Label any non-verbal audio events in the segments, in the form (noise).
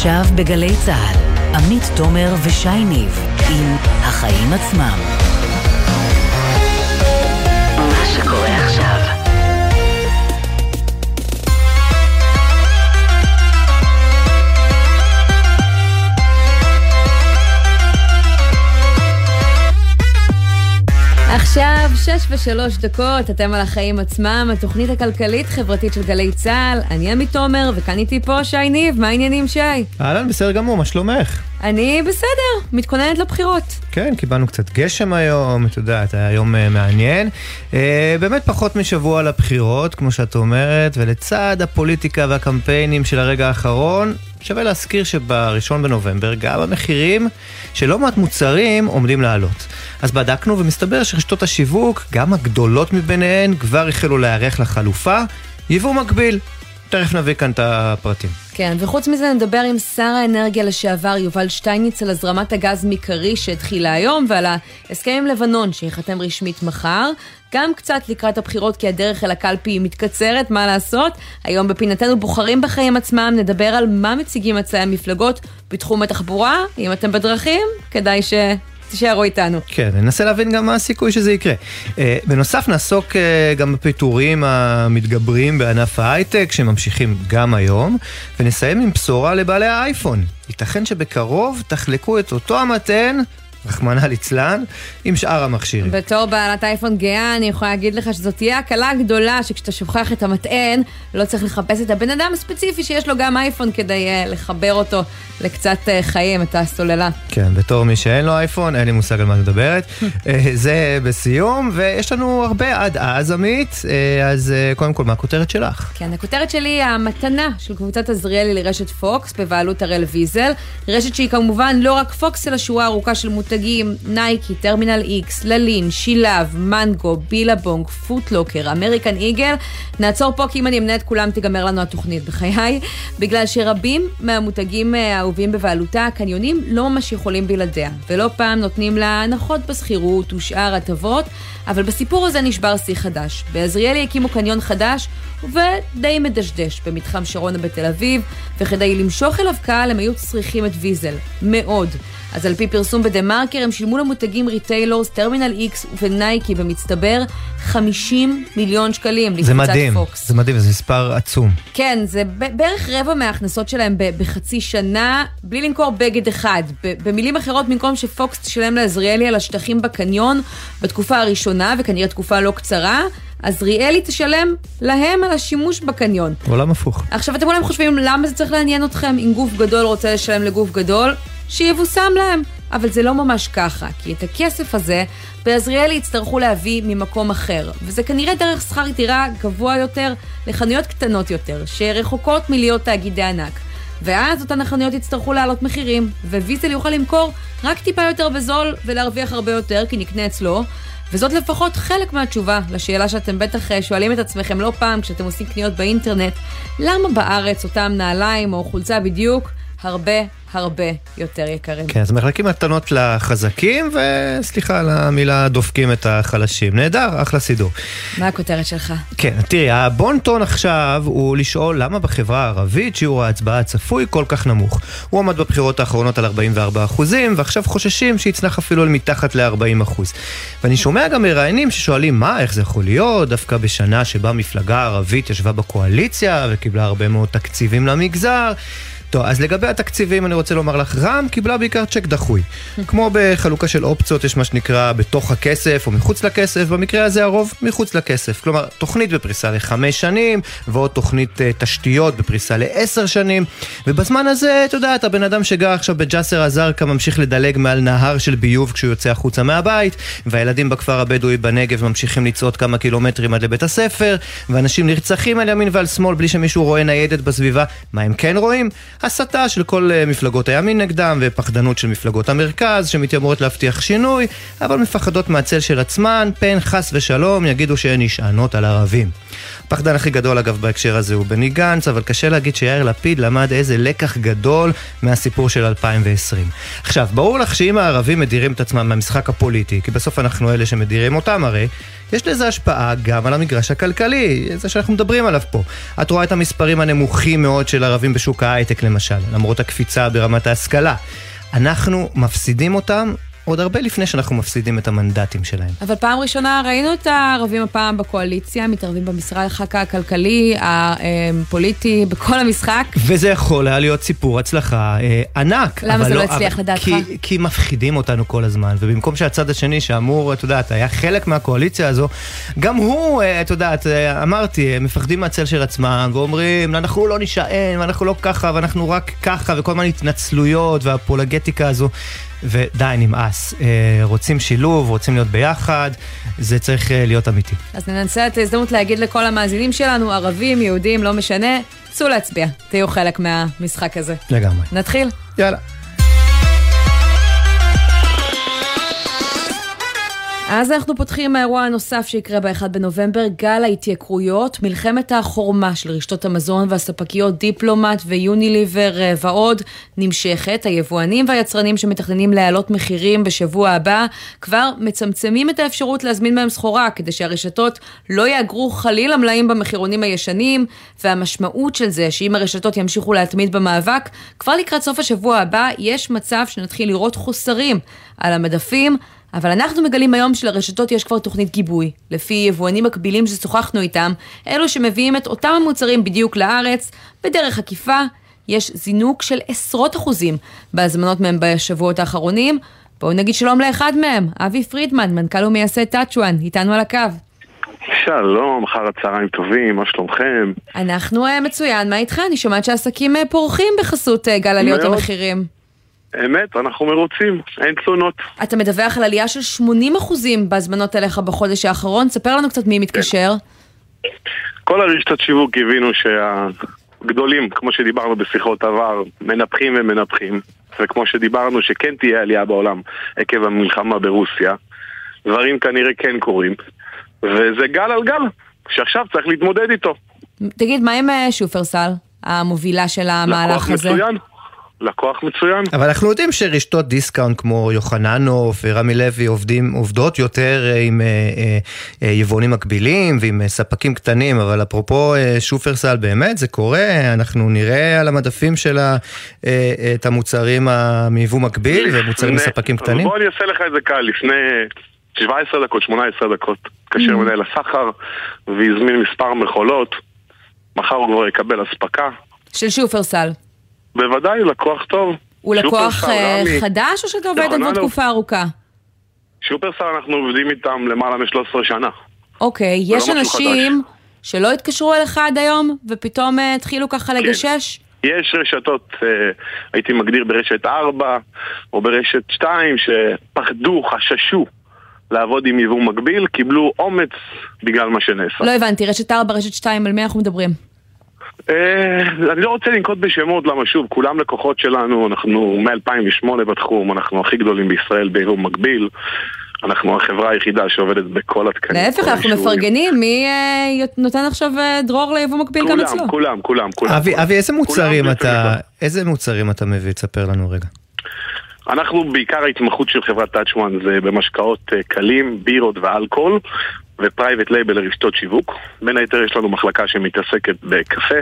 עכשיו בגלי צה"ל, עמית תומר ושי ניב עם החיים עצמם. מה שקורה עכשיו עכשיו, שש ושלוש דקות, אתם על החיים עצמם, התוכנית הכלכלית-חברתית של גלי צה"ל. אני עמית תומר, וכאן איתי פה שי ניב, מה העניינים שי? אהלן, בסדר גמור, מה שלומך? אני בסדר, מתכוננת לבחירות. כן, קיבלנו קצת גשם היום, את יודעת, היה יום uh, מעניין. Uh, באמת פחות משבוע לבחירות, כמו שאת אומרת, ולצד הפוליטיקה והקמפיינים של הרגע האחרון, שווה להזכיר שבראשון בנובמבר גם המחירים של לא מעט מוצרים עומדים לעלות. אז בדקנו ומסתבר שרשתות השיווק, גם הגדולות מביניהן, כבר החלו להיערך לחלופה, יבוא מקביל. תכף נביא כאן את הפרטים. כן, וחוץ מזה נדבר עם שר האנרגיה לשעבר יובל שטייניץ על הזרמת הגז מכריש שהתחילה היום ועל ההסכם עם לבנון שייחתם רשמית מחר. גם קצת לקראת הבחירות כי הדרך אל הקלפי מתקצרת, מה לעשות? היום בפינתנו בוחרים בחיים עצמם נדבר על מה מציגים הצעי המפלגות בתחום התחבורה. אם אתם בדרכים, כדאי ש... תישארו איתנו. כן, ננסה להבין גם מה הסיכוי שזה יקרה. אה, בנוסף נעסוק אה, גם בפיטורים המתגברים בענף ההייטק שממשיכים גם היום, ונסיים עם בשורה לבעלי האייפון. ייתכן שבקרוב תחלקו את אותו המתן רחמנא ליצלן, עם שאר המכשירים. בתור בעלת אייפון גאה, אני יכולה להגיד לך שזאת תהיה הקלה גדולה שכשאתה שוכח את המטען, לא צריך לחפש את הבן אדם הספציפי שיש לו גם אייפון כדי uh, לחבר אותו לקצת uh, חיים, את הסוללה. כן, בתור מי שאין לו אייפון, אין לי מושג על מה את מדברת. (laughs) אה, זה בסיום, ויש לנו הרבה עד אז, עמית. אז קודם כל, מה הכותרת שלך? כן, הכותרת שלי היא המתנה של קבוצת עזריאלי לרשת פוקס בבעלות הראל ויזל. רשת שהיא כמובן לא רק פוקס, אלא שורה ארוכה של מותגים, נייקי, טרמינל איקס, ללין, שילב, מנגו, בילבונג, פוטלוקר, אמריקן איגל. נעצור פה כי אם אני אמנה את כולם תיגמר לנו התוכנית בחיי, בגלל שרבים מהמותגים האהובים בבעלותה, הקניונים לא ממש יכולים בלעדיה, ולא פעם נותנים לה הנחות בשכירות ושאר הטבות, אבל בסיפור הזה נשבר שיא חדש. בעזריאלי הקימו קניון חדש, ודי מדשדש במתחם שרונה בתל אביב, וכדי למשוך אליו קהל הם היו צריכים את ויזל, מאוד. אז על פי פרסום בדה מרקר, הם שילמו למותגים ריטיילורס, טרמינל איקס ונייקי במצטבר 50 מיליון שקלים לקבוצת פוקס. זה מדהים, פוקס. זה מדהים, זה מספר עצום. כן, זה בערך רבע מההכנסות שלהם בחצי שנה, בלי למכור בגד אחד. במילים אחרות, במקום שפוקס תשלם לעזריאלי על השטחים בקניון בתקופה הראשונה, וכנראה תקופה לא קצרה, עזריאלי תשלם להם על השימוש בקניון. עולם הפוך. עכשיו אתם אולי חושבים למה זה צריך לעניין אתכם אם גוף גדול רוצה לשלם לגוף גדול? שיבושם להם. אבל זה לא ממש ככה, כי את הכסף הזה בעזריאלי יצטרכו להביא ממקום אחר, וזה כנראה דרך שכר דירה גבוה יותר לחנויות קטנות יותר, שרחוקות מלהיות תאגידי ענק. ואז אותן החנויות יצטרכו להעלות מחירים, וויזל יוכל למכור רק טיפה יותר בזול ולהרוויח הרבה יותר, כי נקנה אצלו, וזאת לפחות חלק מהתשובה לשאלה שאתם בטח אה, שואלים את עצמכם לא פעם כשאתם עושים קניות באינטרנט, למה בארץ אותם נעליים או חולצה בדיוק הרבה הרבה יותר יקרים. כן, אז מחלקים מתנות לחזקים, וסליחה על המילה, דופקים את החלשים. נהדר, אחלה סידור. מה הכותרת שלך? כן, תראי, הבונטון עכשיו הוא לשאול למה בחברה הערבית שיעור ההצבעה הצפוי כל כך נמוך. הוא עמד בבחירות האחרונות על 44 אחוזים, ועכשיו חוששים שיצנח אפילו על מתחת ל-40 אחוז. ואני שומע גם מראיינים ששואלים מה, איך זה יכול להיות, דווקא בשנה שבה מפלגה ערבית ישבה בקואליציה וקיבלה הרבה מאוד תקציבים למגזר. טוב, אז לגבי התקציבים אני רוצה לומר לך, רע"מ קיבלה בעיקר צ'ק דחוי. כמו בחלוקה של אופציות, יש מה שנקרא בתוך הכסף או מחוץ לכסף, במקרה הזה הרוב מחוץ לכסף. כלומר, תוכנית בפריסה לחמש שנים, ועוד תוכנית uh, תשתיות בפריסה לעשר שנים, ובזמן הזה, אתה יודע, אתה בן אדם שגר עכשיו בג'סר א-זרקא ממשיך לדלג מעל נהר של ביוב כשהוא יוצא החוצה מהבית, והילדים בכפר הבדואי בנגב ממשיכים לצעוד כמה קילומטרים עד לבית הספר, ואנשים נרצחים על ימין ועל שמאל בלי שמישהו רואה ניידת בסביבה. מה הם כן רואים? הסתה של כל אה, מפלגות הימין נגדם ופחדנות של מפלגות המרכז שמתיימרות להבטיח שינוי, אבל מפחדות מהצל של עצמן, פן חס ושלום יגידו שהן נשענות על ערבים. הפחדן הכי גדול אגב בהקשר הזה הוא בני גנץ, אבל קשה להגיד שיאיר לפיד למד איזה לקח גדול מהסיפור של 2020. עכשיו, ברור לך שאם הערבים מדירים את עצמם מהמשחק הפוליטי, כי בסוף אנחנו אלה שמדירים אותם הרי, יש לזה השפעה גם על המגרש הכלכלי, זה שאנחנו מדברים עליו פה. את רואה את המספרים הנמוכים מאוד של ערבים בשוק ההייטק למשל, למרות הקפיצה ברמת ההשכלה. אנחנו מפסידים אותם עוד הרבה לפני שאנחנו מפסידים את המנדטים שלהם. אבל פעם ראשונה ראינו את הערבים הפעם בקואליציה, מתערבים במשחק הכלכלי, הפוליטי, בכל המשחק. וזה יכול היה להיות סיפור הצלחה אה, ענק. למה זה לא, לא הצליח לדעתך? כי, כי מפחידים אותנו כל הזמן, ובמקום שהצד השני שאמור, את יודעת, היה חלק מהקואליציה הזו, גם הוא, אה, את יודעת, אה, אמרתי, מפחדים מהצל של עצמם, ואומרים, אנחנו לא נשען, ואנחנו לא ככה, ואנחנו רק ככה, וכל מיני התנצלויות והפולגטיקה הזו. ודי, נמאס. אה, רוצים שילוב, רוצים להיות ביחד, זה צריך אה, להיות אמיתי. אז ננצל את ההזדמנות להגיד לכל המאזינים שלנו, ערבים, יהודים, לא משנה, צאו להצביע, תהיו חלק מהמשחק הזה. לגמרי. נתחיל? יאללה. אז אנחנו פותחים האירוע הנוסף שיקרה ב-1 בנובמבר, גל ההתייקרויות, מלחמת החורמה של רשתות המזון והספקיות דיפלומט ויוניליבר אה, ועוד נמשכת. היבואנים והיצרנים שמתכננים להעלות מחירים בשבוע הבא כבר מצמצמים את האפשרות להזמין מהם סחורה, כדי שהרשתות לא יאגרו חלילה מלאים במחירונים הישנים, והמשמעות של זה שאם הרשתות ימשיכו להתמיד במאבק, כבר לקראת סוף השבוע הבא יש מצב שנתחיל לראות חוסרים על המדפים. אבל אנחנו מגלים היום שלרשתות יש כבר תוכנית גיבוי. לפי יבואנים מקבילים ששוחחנו איתם, אלו שמביאים את אותם המוצרים בדיוק לארץ, בדרך עקיפה, יש זינוק של עשרות אחוזים בהזמנות מהם בשבועות האחרונים. בואו נגיד שלום לאחד מהם, אבי פרידמן, מנכ"ל ומייסד טאצ'ואן, איתנו על הקו. שלום, אחר הצהריים טובים, מה שלומכם? אנחנו אה, מצוין, מה איתך? אני שומעת שעסקים אה, פורחים בחסות אה, גל עליות המחירים. אמת, אנחנו מרוצים, אין תלונות. אתה מדווח על עלייה של 80% בהזמנות אליך בחודש האחרון, ספר לנו קצת מי מתקשר. כל הרשתות שיווק הבינו שהגדולים, כמו שדיברנו בשיחות עבר, מנפחים ומנפחים, וכמו שדיברנו שכן תהיה עלייה בעולם עקב המלחמה ברוסיה, דברים כנראה כן קורים, וזה גל על גל, שעכשיו צריך להתמודד איתו. תגיד, מה עם אה, שופרסל, המובילה של המהלך הזה? לקוח מצוין. לקוח מצוין. אבל אנחנו יודעים שרשתות דיסקאונט כמו יוחננוף ורמי לוי עובדים, עובדות יותר אה, עם אה, אה, יבואנים מקבילים ועם ספקים קטנים, אבל אפרופו שופרסל באמת, זה קורה, אנחנו נראה על המדפים שלה את המוצרים מיבוא מקביל ומוצרים מספקים קטנים? בוא אני אעשה לך את זה קל, לפני 17 דקות, 18 דקות, התקשר אממ. מנהל הסחר והזמין מספר מכולות, מחר הוא כבר יקבל אספקה. של שופרסל. בוודאי, לקוח טוב. הוא לקוח אה, חדש או שאתה עובד עד תקופה ארוכה? שופרסל אנחנו עובדים איתם למעלה מ-13 שנה. אוקיי, יש אנשים שלא התקשרו אליך עד היום ופתאום uh, התחילו ככה כן. לגשש? יש רשתות, uh, הייתי מגדיר ברשת 4 או ברשת 2 שפחדו, חששו לעבוד עם יבוא מקביל, קיבלו אומץ בגלל מה שנעשה. לא הבנתי, רשת 4, רשת 2, על מי אנחנו מדברים? אה, אני לא רוצה לנקוט בשמות, למה שוב, כולם לקוחות שלנו, אנחנו מ-2008 בתחום, אנחנו הכי גדולים בישראל ביבוא מקביל. אנחנו החברה היחידה שעובדת בכל התקנים. להפך, אנחנו מפרגנים, מי אה, נותן עכשיו אה, דרור ליבוא מקביל גם אצלו? כולם, כולם, כולם, כולם. אבי, אבי, איזה מוצרים אתה, איזה מוצרים אתה מביא? תספר לנו רגע. אנחנו, בעיקר ההתמחות של חברת טאצ'ואן זה במשקאות קלים, בירות ואלכוהול. ו private label לרשתות שיווק. בין היתר יש לנו מחלקה שמתעסקת בקפה,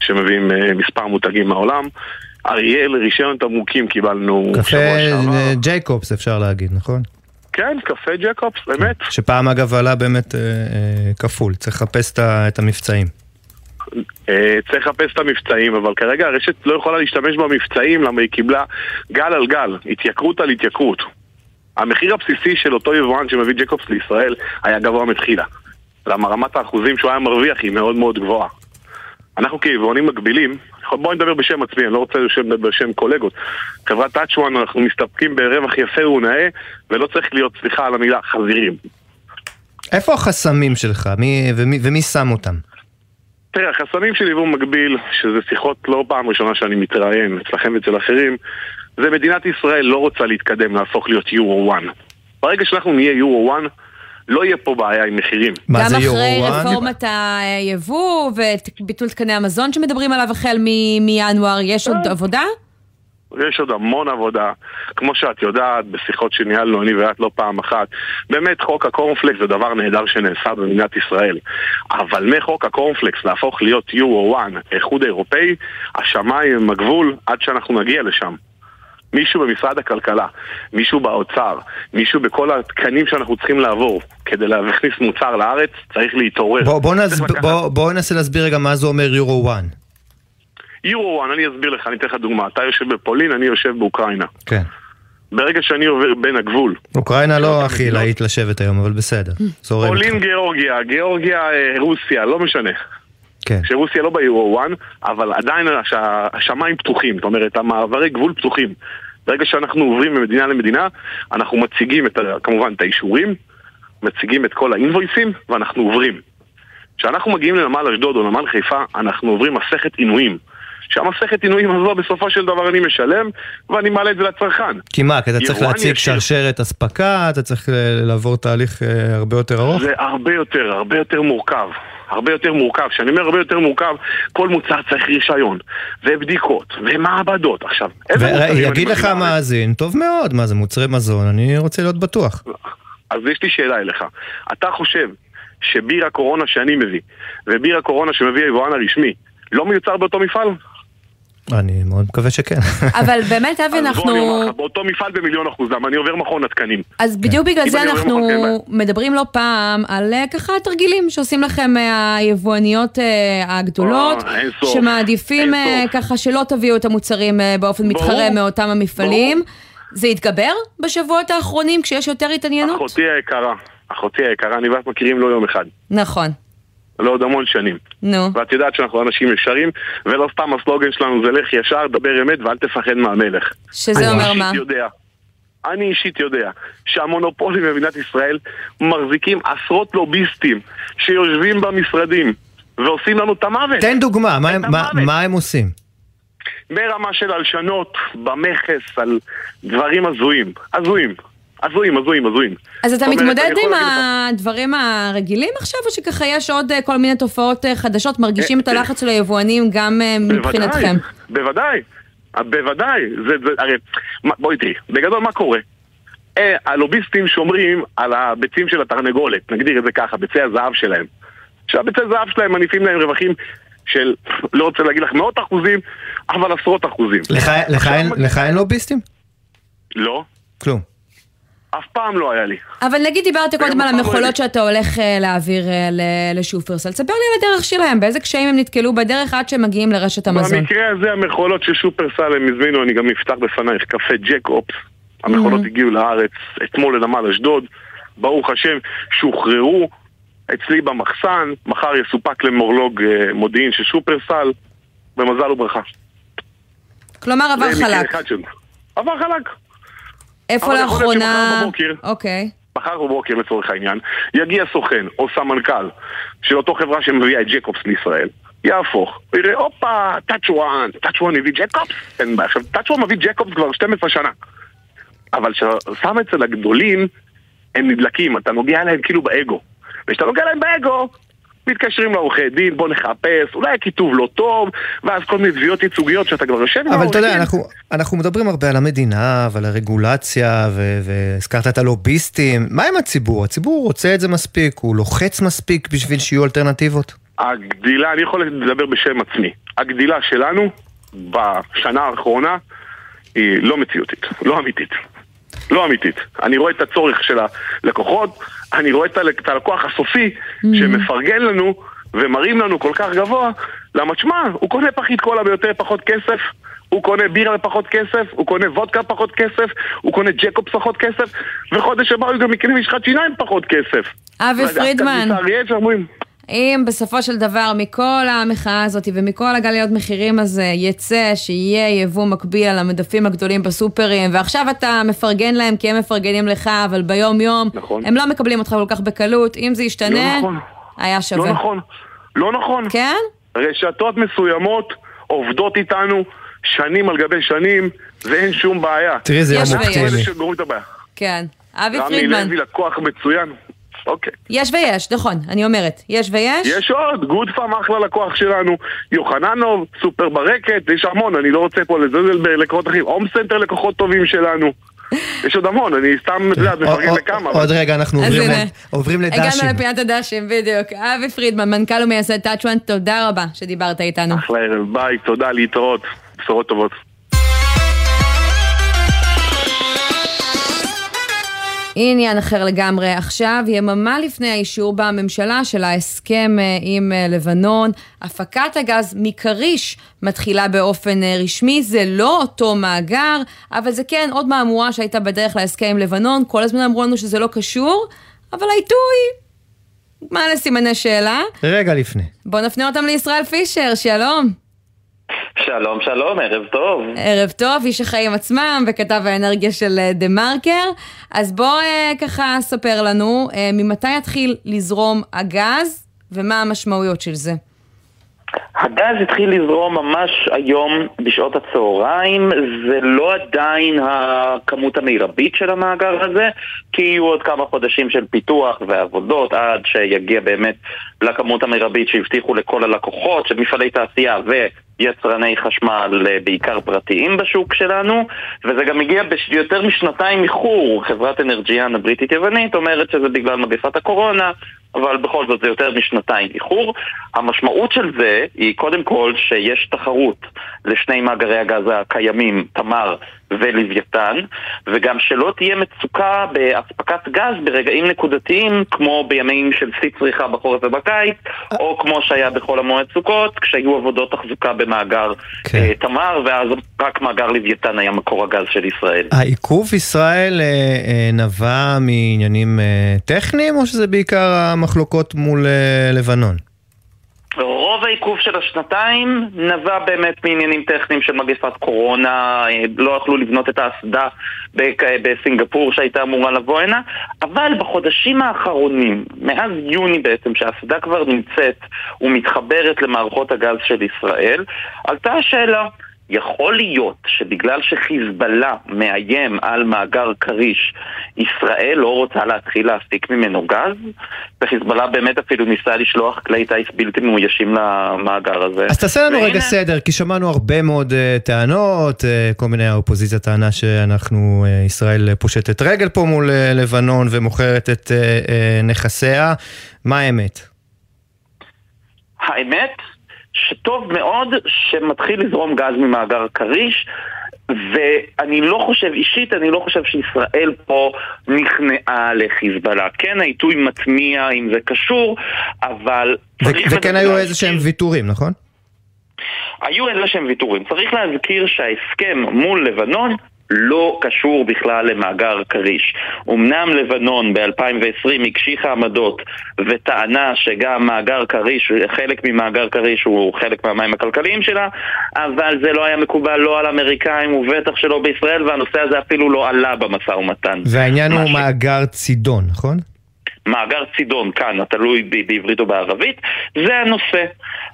שמביאים אה, מספר מותגים מהעולם. אריאל, רישיון תמרוקים קיבלנו. קפה ג'ייקובס אפשר להגיד, נכון? כן, קפה ג'קובס, באמת. שפעם אגב עלה באמת אה, אה, כפול, צריך לחפש את המבצעים. אה, צריך לחפש את המבצעים, אבל כרגע הרשת לא יכולה להשתמש במבצעים למה היא קיבלה גל על גל, התייקרות על התייקרות. המחיר הבסיסי של אותו יבואן שמביא ג'קובס לישראל היה גבוה מתחילה. למה רמת האחוזים שהוא היה מרוויח היא מאוד מאוד גבוהה. אנחנו כיבואנים מקבילים, בואי נדבר בשם עצמי, אני לא רוצה לדבר בשם קולגות. חברת טאצ'ואן, אנחנו מסתפקים ברווח יפה ונאה, ולא צריך להיות, סליחה על המילה, חזירים. איפה החסמים שלך? מי, ומי, ומי שם אותם? תראה, החסמים של יבוא מקביל, שזה שיחות לא פעם ראשונה שאני מתראיין אצלכם ואצל אחרים, זה מדינת ישראל לא רוצה להתקדם, להפוך להיות יורו 1. ברגע שאנחנו נהיה יורו 1, לא יהיה פה בעיה עם מחירים. מה זה יורו 1? גם אחרי רפורמת היבוא וביטול תקני המזון שמדברים עליו החל מינואר, יש עוד אה. עבודה? יש עוד המון עבודה. כמו שאת יודעת, בשיחות שניהלנו אני ואת לא פעם אחת, באמת חוק הקורנפלקס זה דבר נהדר שנעשה במדינת ישראל. אבל מחוק הקורנפלקס להפוך להיות יורו 1, איחוד אירופאי, השמיים הם הגבול עד שאנחנו נגיע לשם. מישהו במשרד הכלכלה, מישהו באוצר, מישהו בכל התקנים שאנחנו צריכים לעבור כדי להכניס מוצר לארץ, צריך להתעורר. בוא, בוא, נס... לקחת- בוא, בוא ננסה להסביר רגע מה זה אומר יורו 1. יורו 1, אני אסביר לך, אני אתן לך דוגמה. אתה יושב בפולין, אני יושב באוקראינה. כן. ברגע שאני עובר בין הגבול, אוקראינה לא הכי. להיט לשבת היום, אבל בסדר. פולין. גיאורגיה, גיאורגיה, אה, רוסיה, לא משנה. כן. שרוסיה לא ביורו 1, אבל עדיין הש- השמיים פתוחים, זאת אומרת, המעברי גבול פתוחים. ברגע שאנחנו עוברים ממדינה למדינה, אנחנו מציגים את, כמובן את האישורים, מציגים את כל האינבויסים, ואנחנו עוברים. כשאנחנו מגיעים לנמל אשדוד או נמל חיפה, אנחנו עוברים מסכת עינויים. שהמסכת עינויים הזו בסופו של דבר אני משלם, ואני מעלה את זה לצרכן. כי מה, כי אתה צריך להציג. שרשרת אספקה, אתה צריך אה, לעבור תהליך אה, הרבה יותר ארוך? זה הרבה יותר, הרבה יותר מורכב. הרבה יותר מורכב. כשאני אומר הרבה יותר מורכב, כל מוצר צריך רישיון, ובדיקות, ומעבדות. עכשיו, איזה מוצרים אני ויגיד לך? המאזין, טוב מאוד, מה זה מוצרי מזון, אני רוצה להיות בטוח. אז יש לי שאלה אליך. אתה חושב שביר הקורונה שאני מביא, וביר הקורונה שמביא היבואן הרשמי, לא מיוצר באותו מפעל? אני מאוד מקווה שכן. (laughs) אבל באמת, אבי, אז בוא אני אנחנו... אומר לך, באותו מפעל במיליון אחוז, למה אני עובר מכון התקנים. אז בדיוק בגלל זה אנחנו. מדברים לא פעם על אה, ככה תרגילים שעושים לכם אה, היבואניות אה, הגדולות, שמעדיפים. ככה שלא תביאו את המוצרים באופן מתחרה מאותם המפעלים. זה התגבר בשבועות האחרונים כשיש יותר התעניינות? אחותי היקרה, אחותי היקרה, אני ואת מכירים לא יום אחד. נכון. לא עוד המון שנים. נו. ואת יודעת שאנחנו אנשים ישרים, ולא סתם הסלוגן שלנו זה לך ישר, דבר אמת ואל תפחד מהמלך. שזה אני אומר אישית מה? יודע, אני אישית יודע שהמונופולים במדינת ישראל מחזיקים עשרות לוביסטים שיושבים במשרדים ועושים לנו את המוות. תן דוגמה, מה הם- מה-. מה הם עושים? ברמה של הלשנות במכס על דברים הזויים. הזויים. הזויים, הזויים, הזויים. אז אתה מתמודד עם הדברים הרגילים עכשיו, או שככה יש עוד אה, כל מיני תופעות אה, חדשות? מרגישים את הלחץ של היבואנים גם אה, מבחינתכם? בוודאי, בוודאי. זה, זה, הרי, בואי תראי, בגדול מה קורה? אה, הלוביסטים שומרים על הביצים של התרנגולת, נגדיר את זה ככה, ביצי הזהב שלהם. שהביצי זהב שלהם מניפים להם רווחים של, לא רוצה להגיד לך מאות אחוזים, אבל עשרות אחוזים. לך אין לוביסטים? לא, כלום. אף פעם לא היה לי. אבל נגיד דיברת קודם על לא המכולות. שאתה הולך אה, להעביר אה, לשופרסל. ספר לי על הדרך שלהם, באיזה קשיים הם נתקלו בדרך עד שהם מגיעים לרשת המזון. במקרה הזה המכולות של שופרסל הם הזמינו, אני גם אפתח בפנייך, קפה ג'קופס. המכולות Mhm. הגיעו לארץ אתמול לנמל אשדוד, ברוך השם, שוחררו אצלי במחסן, מחר יסופק למורלוג אה, מודיעין של שופרסל, במזל וברכה. כלומר עבר חלק. עבר חלק. איפה לאחרונה... אוקיי. מחר בבוקר לצורך העניין, יגיע סוכן או סמנכ"ל של אותו חברה שמביאה את ג'קובס לישראל, יהפוך, יראה, הופה, טאצ'ואן, טאצ'ואן הביא ג'קובס? אין בעיה. עכשיו, טאצ'ואן מביא ג'קובס כבר 12 שנה. אבל כשאתה שם אצל הגדולים, הם נדלקים, אתה נוגע להם כאילו באגו. וכשאתה נוגע להם באגו, מתקשרים לעורכי דין, בוא נחפש, אולי הכיתוב לא טוב, ואז כל מיני תביעות ייצוגיות שאתה כבר יושב עם אבל אתה יודע, דין. אנחנו, אנחנו מדברים הרבה על המדינה ועל הרגולציה, והזכרת את הלוביסטים. מה עם הציבור? הציבור רוצה את זה מספיק? הוא לוחץ מספיק בשביל שיהיו אלטרנטיבות? הגדילה, אני יכול לדבר בשם עצמי. הגדילה שלנו בשנה האחרונה היא לא מציאותית, לא אמיתית. לא אמיתית. אני רואה את הצורך של הלקוחות, אני רואה את את הלקוח הסופי שמפרגן לנו ומראים לנו כל כך גבוה, למה תשמע, הוא קונה פחית קולה ביותר פחות כסף, הוא קונה בירה בפחות כסף, הוא קונה וודקה פחות כסף, הוא קונה ג'קובס פחות כסף, וחודש הבא הוא גם יקנה משחת שיניים פחות כסף. אבי ודווקא פרידמן. אם בסופו של דבר מכל המחאה הזאת ומכל הגליות מחירים הזה יצא שיהיה יבוא מקביל על המדפים הגדולים בסופרים ועכשיו אתה מפרגן להם כי הם מפרגנים לך אבל ביום יום נכון. הם לא מקבלים אותך כל כך בקלות אם זה ישתנה לא נכון. היה שווה. לא נכון. לא נכון. כן? רשתות מסוימות עובדות איתנו שנים על גבי שנים, ואין שום בעיה. תראי, זה יום. אופטימי. כן. אבי פרידמן. רמי לוי לקוח מצוין. אוקיי. יש ויש, נכון, אני אומרת. יש ויש? יש עוד, גודפאם אחלה לקוח שלנו, יוחננוב, סופר ברקת, יש המון, אני לא רוצה פה לזלזל בלקוחות אחרים, הום סנטר לקוחות טובים שלנו. (laughs) יש עוד המון, אני סתם, את יודעת, מפרגן לכמה. אבל- עוד רגע אנחנו עוברים לדשים. הגענו לפינת הדשים, בדיוק. אבי פרידמן, מנכ"ל ומייסד טאצ'ואן, תודה רבה שדיברת איתנו. אחלה ערב, ביי, תודה, להתראות, בשורות טובות. עניין אחר לגמרי עכשיו, יממה לפני האישור בממשלה של ההסכם אה, עם אה, לבנון, הפקת הגז מכריש מתחילה באופן אה, רשמי, זה לא אותו מאגר, אבל זה כן עוד מהמורה שהייתה בדרך להסכם עם לבנון, כל הזמן אמרו לנו שזה לא קשור, אבל העיתוי, מה לסימני שאלה? רגע לפני. בואו נפנה אותם לישראל פישר, שלום. שלום, שלום, ערב טוב. ערב טוב, איש החיים עצמם וכתב האנרגיה של אה, דה מרקר. אז בוא אה, ככה ספר לנו, אה, ממתי יתחיל לזרום הגז ומה המשמעויות של זה? הגז התחיל לזרום ממש היום בשעות הצהריים, זה לא עדיין הכמות המרבית של המאגר הזה, כי יהיו עוד כמה חודשים של פיתוח ועבודות עד שיגיע באמת לכמות המרבית שהבטיחו לכל הלקוחות של מפעלי תעשייה ויצרני חשמל אה, בעיקר פרטיים בשוק שלנו, וזה גם הגיע ביותר משנתיים איחור. חברת אנרג'יאן הבריטית-יוונית אומרת שזה בגלל מגפת הקורונה, אבל בכל זאת זה יותר משנתיים איחור. המשמעות של זה היא קודם כל שיש תחרות לשני מאגרי הגז הקיימים, תמר ולוויתן, וגם שלא תהיה מצוקה באספקת גז ברגעים נקודתיים כמו בימים של שיא צריכה בחורף ובקיץ, או כמו שהיה בחול המועד סוכות, כשהיו עבודות תחזוקה במאגר כן. אה, תמר, ואז רק מאגר לוויתן היה מקור הגז של ישראל. העיכוב ישראל אה, אה, נבע מעניינים אה, טכניים, או שזה בעיקר המחלוקות מול אה, לבנון? רוב העיכוב של השנתיים נבע באמת מעניינים טכניים של מגפת קורונה, אה, לא יכלו לבנות את האסדה בכ- בסינגפור שהייתה אמורה לבוא הנה, אבל בחודשים האחרונים, מאז יוני בעצם, שהאסדה כבר נמצאת ומתחברת למערכות הגז של ישראל, עלתה השאלה יכול להיות שבגלל שחיזבאללה מאיים על מאגר כריש, ישראל לא רוצה להתחיל להפיק ממנו גז? וחיזבאללה באמת אפילו ניסה לשלוח כלי טיס בלתי מאוישים למאגר הזה. אז תעשה לנו והנה- רגע סדר, כי שמענו הרבה מאוד uh, טענות, uh, כל מיני האופוזיציה טענה שאנחנו, uh, ישראל פושטת רגל פה מול uh, לבנון ומוכרת את uh, uh, נכסיה. מה האמת? האמת שטוב מאוד שמתחיל לזרום גז ממאגר כריש ואני לא חושב, אישית אני לא חושב שישראל פה נכנעה לחיזבאללה. כן, העיתוי מטמיע אם זה קשור, אבל... ו- וכן היו איזה שהם ויתורים, נכון? היו איזה שהם ויתורים. צריך להזכיר שההסכם מול לבנון לא קשור בכלל למאגר כריש. אמנם לבנון ב-2020 הקשיחה עמדות וטענה שגם מאגר כריש, חלק ממאגר כריש הוא חלק מהמים הכלכליים שלה, אבל זה לא היה מקובל לא על אמריקאים ובטח שלא בישראל, והנושא הזה אפילו לא עלה במשא ומתן. והעניין הוא ש- מאגר צידון, נכון? מאגר צידון כאן, התלוי ב- בעברית או בערבית, זה הנושא.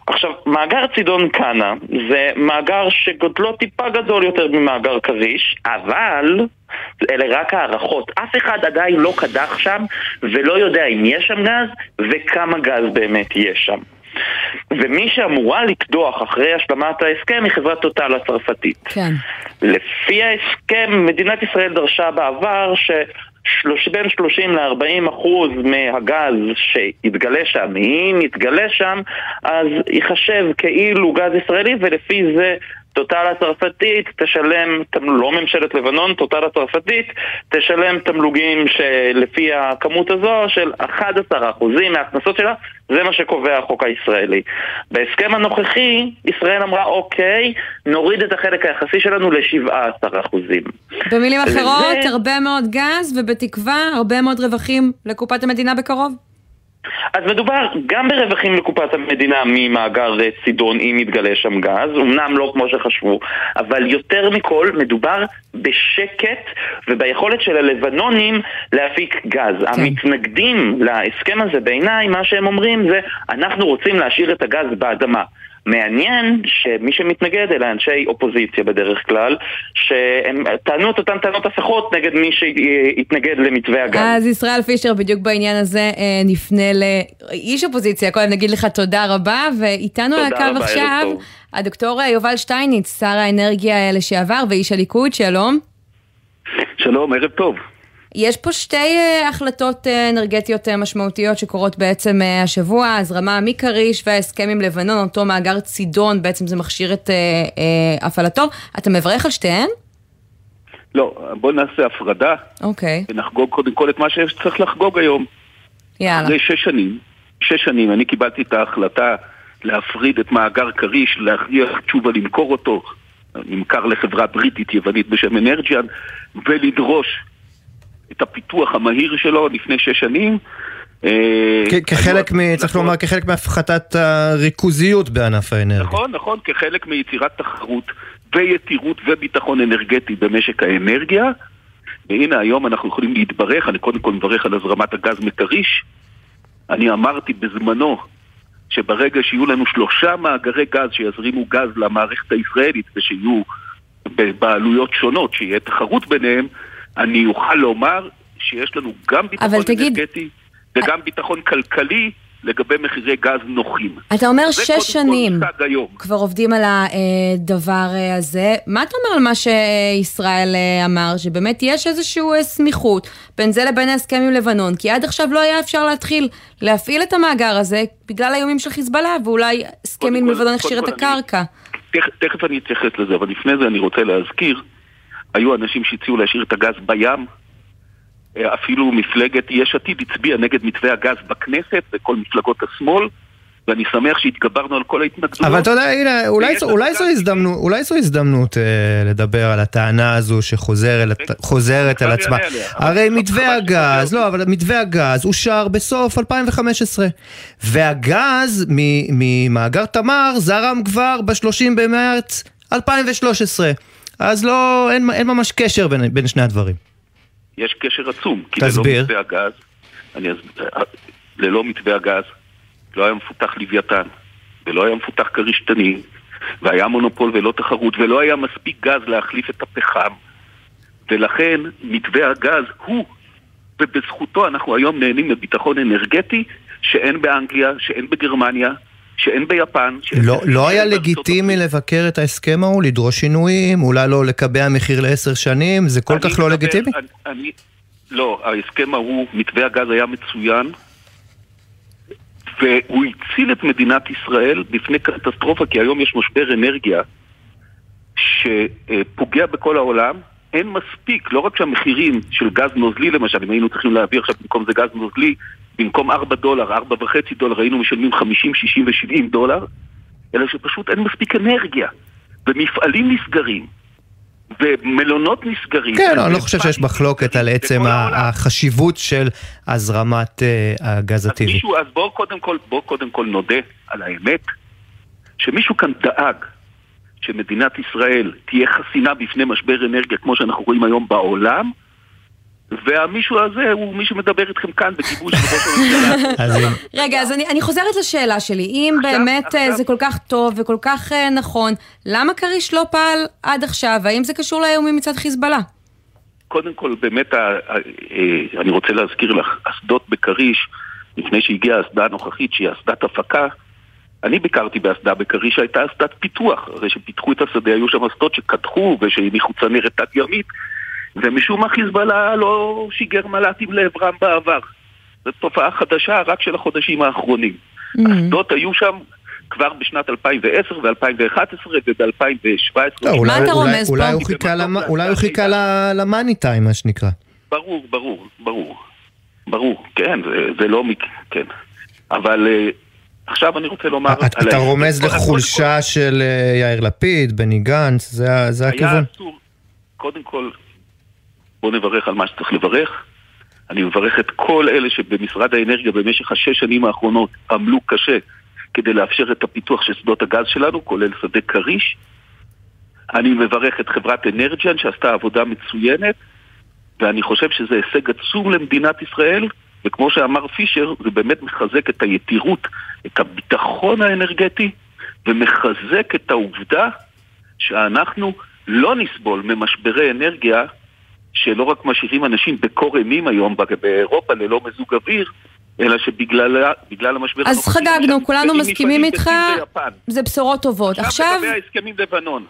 עכשיו, מאגר צידון קאנה זה מאגר שגודלו טיפה גדול יותר ממאגר כריש, אבל אלה רק הערכות. אף אחד עדיין לא קדח שם ולא יודע אם יש שם גז וכמה גז באמת יש שם. ומי שאמורה לקדוח אחרי השלמת ההסכם היא חברת טוטל הצרפתית. כן. לפי ההסכם, מדינת ישראל דרשה בעבר שבין 30 ל-40 אחוז מהגז שיתגלה שם, אם יתגלה שם, אז ייחשב כאילו גז ישראלי, ולפי זה טוטל הצרפתית תשלם, לא ממשלת לבנון, טוטל הצרפתית תשלם תמלוגים שלפי הכמות הזו של 11 אחוזים מההכנסות שלה, זה מה שקובע החוק הישראלי. בהסכם הנוכחי, ישראל אמרה אוקיי, נוריד את החלק היחסי שלנו ל-17 אחוזים. במילים אחרות, זה- הרבה מאוד גז, ובתקווה, הרבה מאוד רווחים לקופת המדינה בקרוב. אז מדובר גם ברווחים לקופת המדינה ממאגר צידון אם יתגלה שם גז, אמנם לא כמו שחשבו, אבל יותר מכל מדובר בשקט וביכולת של הלבנונים להפיק גז. כן. המתנגדים להסכם הזה בעיניי, מה שהם אומרים זה אנחנו רוצים להשאיר את הגז באדמה. מעניין שמי שמתנגד אלה אנשי אופוזיציה בדרך כלל, שהם טענו את אותן טענות הפכות נגד מי שהתנגד למתווה הגז. אז ישראל פישר, בדיוק בעניין הזה אה, נפנה לאיש אופוזיציה, קודם נגיד לך תודה רבה, ואיתנו על הקו עכשיו הדוקטור יובל שטייניץ, שר האנרגיה לשעבר ואיש הליכוד, שלום. שלום, ערב טוב. יש פה שתי uh, החלטות uh, אנרגטיות uh, משמעותיות שקורות בעצם השבוע, הזרמה מכריש וההסכם עם לבנון, אותו מאגר צידון, בעצם זה מכשיר את הפעלתו. אתה מברך על שתיהן? לא, בוא נעשה הפרדה. אוקיי. Okay. ונחגוג קודם כל את מה שצריך לחגוג היום. יאללה. אחרי שש שנים, שש שנים, אני קיבלתי את ההחלטה להפריד את מאגר כריש, להכריח תשובה למכור אותו, נמכר לחברה בריטית יוונית בשם אנרג'יאן, ולדרוש את הפיתוח המהיר שלו לפני שש שנים. אה, כחלק, מ, צריך לומר, כחלק מהפחתת הריכוזיות בענף האנרגיה. נכון, נכון, כחלק מיצירת תחרות ויתירות וביטחון אנרגטי במשק האנרגיה. והנה היום אנחנו יכולים להתברך, אני קודם כל מברך על הזרמת הגז מכריש. אני אמרתי בזמנו שברגע שיהיו לנו שלושה מאגרי גז שיזרימו גז למערכת הישראלית ושיהיו בבעלויות שונות, שיהיה תחרות ביניהם, אני אוכל לומר שיש לנו גם ביטחון תגיד... אנרגטי וגם ביטחון כלכלי לגבי מחירי גז נוחים. אתה אומר שש שנים כבר עובדים על הדבר הזה. מה אתה אומר על מה שישראל אמר, שבאמת יש איזושהי סמיכות בין זה לבין ההסכם עם לבנון? כי עד עכשיו לא היה אפשר להתחיל להפעיל את המאגר הזה בגלל האיומים של חיזבאללה, ואולי הסכם עם לבנון הכשיר את הקרקע. תכף, תכף אני אתייחס לזה, אבל לפני זה אני רוצה להזכיר, היו אנשים שהציעו להשאיר את הגז בים, אה, אפילו מפלגת יש עתיד הצביעה נגד מתווה הגז בכנסת וכל מפלגות השמאל ואני שמח שהתגברנו על כל ההתנגדויות. אבל אתה יודע, הנה, אולי, זו, אולי, זו הזדמנות, אולי זו הזדמנות אה, לדבר על הטענה הזו שחוזרת על עצמה. הרי מתווה הגז, לא, אבל מתווה הגז אושר בסוף 2015. והגז ממאגר תמר זרם כבר ב-30 במרץ 2013. אז לא, אין, אין ממש קשר בין, בין שני הדברים. יש קשר עצום. תסביר. כי ללא מתווה הגז, אני, ללא מתווה הגז, לא היה מפותח לוויתן, ולא היה מפותח כריש תנין, והיה מונופול ולא תחרות, ולא היה מספיק גז להחליף את הפחם. ולכן מתווה הגז הוא, ובזכותו אנחנו היום נהנים מביטחון אנרגטי שאין באנגליה, שאין בגרמניה, שאין ביפן. שאין לא, לא היה לגיטימי לבקר את ההסכם ההוא, לדרוש שינויים, אולי לא לקבע מחיר לעשר שנים, זה כל כך לא מדבר, לגיטימי? אני, אני, לא, ההסכם ההוא, מתווה הגז היה מצוין, והוא הציל את מדינת ישראל בפני קטסטרופה, כי היום יש משבר אנרגיה שפוגע בכל העולם. אין מספיק, לא רק שהמחירים של גז נוזלי למשל, אם היינו צריכים להביא עכשיו במקום זה גז נוזלי, במקום 4 דולר, 4.5 דולר, היינו משלמים 50, 60 ו-70 דולר, אלא שפשוט אין מספיק אנרגיה, ומפעלים נסגרים, ומלונות נסגרים. כן, אני לא חושב שיש מחלוקת על עצם החשיבות של הזרמת אה, הגז הטבעי. אז בואו קודם כל, בואו קודם כל נודה על האמת, שמישהו כאן דאג שמדינת ישראל תהיה חסינה בפני משבר אנרגיה כמו שאנחנו רואים היום בעולם, והמישהו הזה הוא מי שמדבר איתכם כאן בגיבוש של ראש הממשלה. (laughs) רגע, אז אני חוזרת לשאלה שלי. אם באמת אה, זה כל כך טוב וכל כך אה, נכון, למה כריש לא פעל עד עכשיו? האם זה קשור לאיומים מצד חיזבאללה? קודם כל, באמת, אה, אני רוצה להזכיר לך, אסדות בכריש, לפני שהגיעה האסדה הנוכחית, שהיא אסדת הפקה, אני ביקרתי באסדה בכריש שהייתה אסדת פיתוח, הרי שפיתחו את השדה היו שם אסדות שקדחו ושהניחו צנרת תת-ימית ומשום מה חיזבאללה לא שיגר מל"טים לעברם בעבר. זו תופעה חדשה רק של החודשים האחרונים. Mm-hmm. אסדות היו שם כבר בשנת 2010 ו-2011 וב-2017. מה אתה רומז פה? אולי הוא חיכה למאני טיים, מה שנקרא. ברור, ברור, ברור. ברור, כן, זה לא... כן. אבל... אה, עכשיו אני רוצה לומר... אתה רומז לחולשה של אה, יאיר לפיד, בני גנץ, זה הכיוון? היה אסור, קודם כל, בואו נברך על מה שצריך לברך. אני מברך את כל אלה שבמשרד האנרגיה במשך השש שנים האחרונות עמלו קשה כדי לאפשר את הפיתוח של שדות הגז שלנו, כולל שדה כריש. אני מברך את חברת אנרג'יאן שעשתה עבודה מצוינת, ואני חושב שזה הישג עצום למדינת ישראל, וכמו שאמר פישר, זה באמת מחזק את היתירות, את הביטחון האנרגטי, ומחזק את העובדה שאנחנו לא נסבול ממשברי אנרגיה שלא רק משאירים אנשים בקור אימים היום באירופה ללא מזוג אוויר, אלא שבגלל המשבר אז חגגנו, כולנו מסכימים איתך, זה בשורות טובות. עכשיו... עכשיו לגבי ההסכמים לבנון.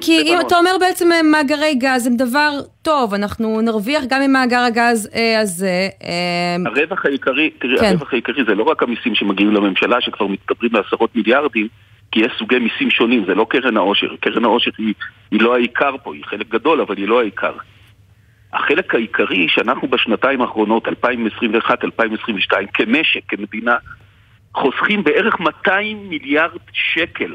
כי אם אתה אומר בעצם אה, מאגרי גז הם דבר טוב, אנחנו נרוויח גם ממאגר הגז אה, הזה. אה, הרווח העיקרי, תראי, כן. הרווח העיקרי זה לא רק המיסים שמגיעים לממשלה, שכבר מתקברים לעשרות מיליארדים, כי יש סוגי מיסים שונים, זה לא קרן העושר. קרן העושר היא, היא לא העיקר פה, היא חלק גדול, אבל היא לא העיקר. החלק העיקרי שאנחנו בשנתיים האחרונות, 2021-2022, כמשק, כמדינה, חוסכים בערך 200 מיליארד שקל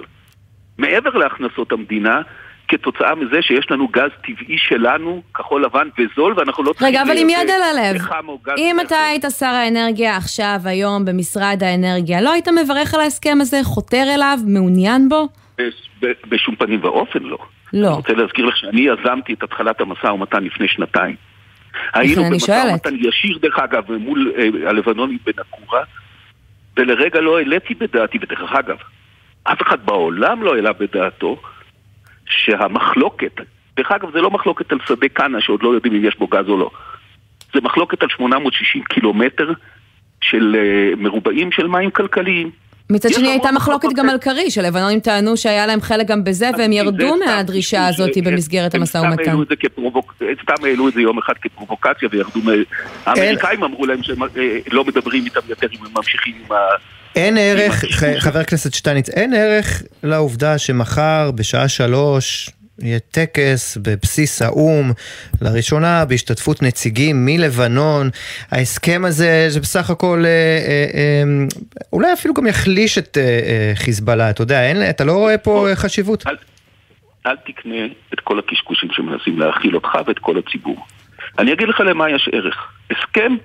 מעבר להכנסות המדינה, כתוצאה מזה שיש לנו גז טבעי שלנו, כחול לבן וזול, ואנחנו לא צריכים... רגע, אבל עם יד על הלב, אם אתה היית שר האנרגיה עכשיו, היום, במשרד האנרגיה, לא היית מברך על ההסכם הזה, חותר אליו, מעוניין בו? בשום פנים ואופן לא. לא. אני רוצה להזכיר לך שאני יזמתי את התחלת המשא ומתן לפני שנתיים. היינו במשא ומתן ישיר, דרך אגב, מול אה, הלבנונים בנקורה, ולרגע לא העליתי בדעתי, ודרך אגב, אף אחד בעולם לא העלה בדעתו שהמחלוקת, דרך אגב זה לא מחלוקת על שדה קאנה שעוד לא יודעים אם יש בו גז או לא, זה מחלוקת על 860 קילומטר של uh, מרובעים של מים כלכליים. מצד שני הייתה מחלוקת גם על כריש, הלבנונים טענו שהיה להם חלק גם בזה והם ירדו מהדרישה הזאת במסגרת המשא ומתן. סתם העלו את זה יום אחד כפרובוקציה וירדו, האמריקאים אמרו להם שהם אה, לא מדברים איתם יותר אם הם ממשיכים עם ה... אין ערך, חבר הכנסת שטייניץ, אין ערך לעובדה שמחר בשעה שלוש יהיה טקס בבסיס האו"ם, לראשונה בהשתתפות נציגים מלבנון. ההסכם הזה, זה בסך הכל, אה, אה, אה, אולי אפילו גם יחליש את חיזבאללה, אתה יודע, אין, אתה לא רואה פה חשיבות? אל, אל תקנה את כל הקשקושים שמנסים להאכיל אותך ואת כל הציבור. אני אגיד לך למה יש ערך. הסכם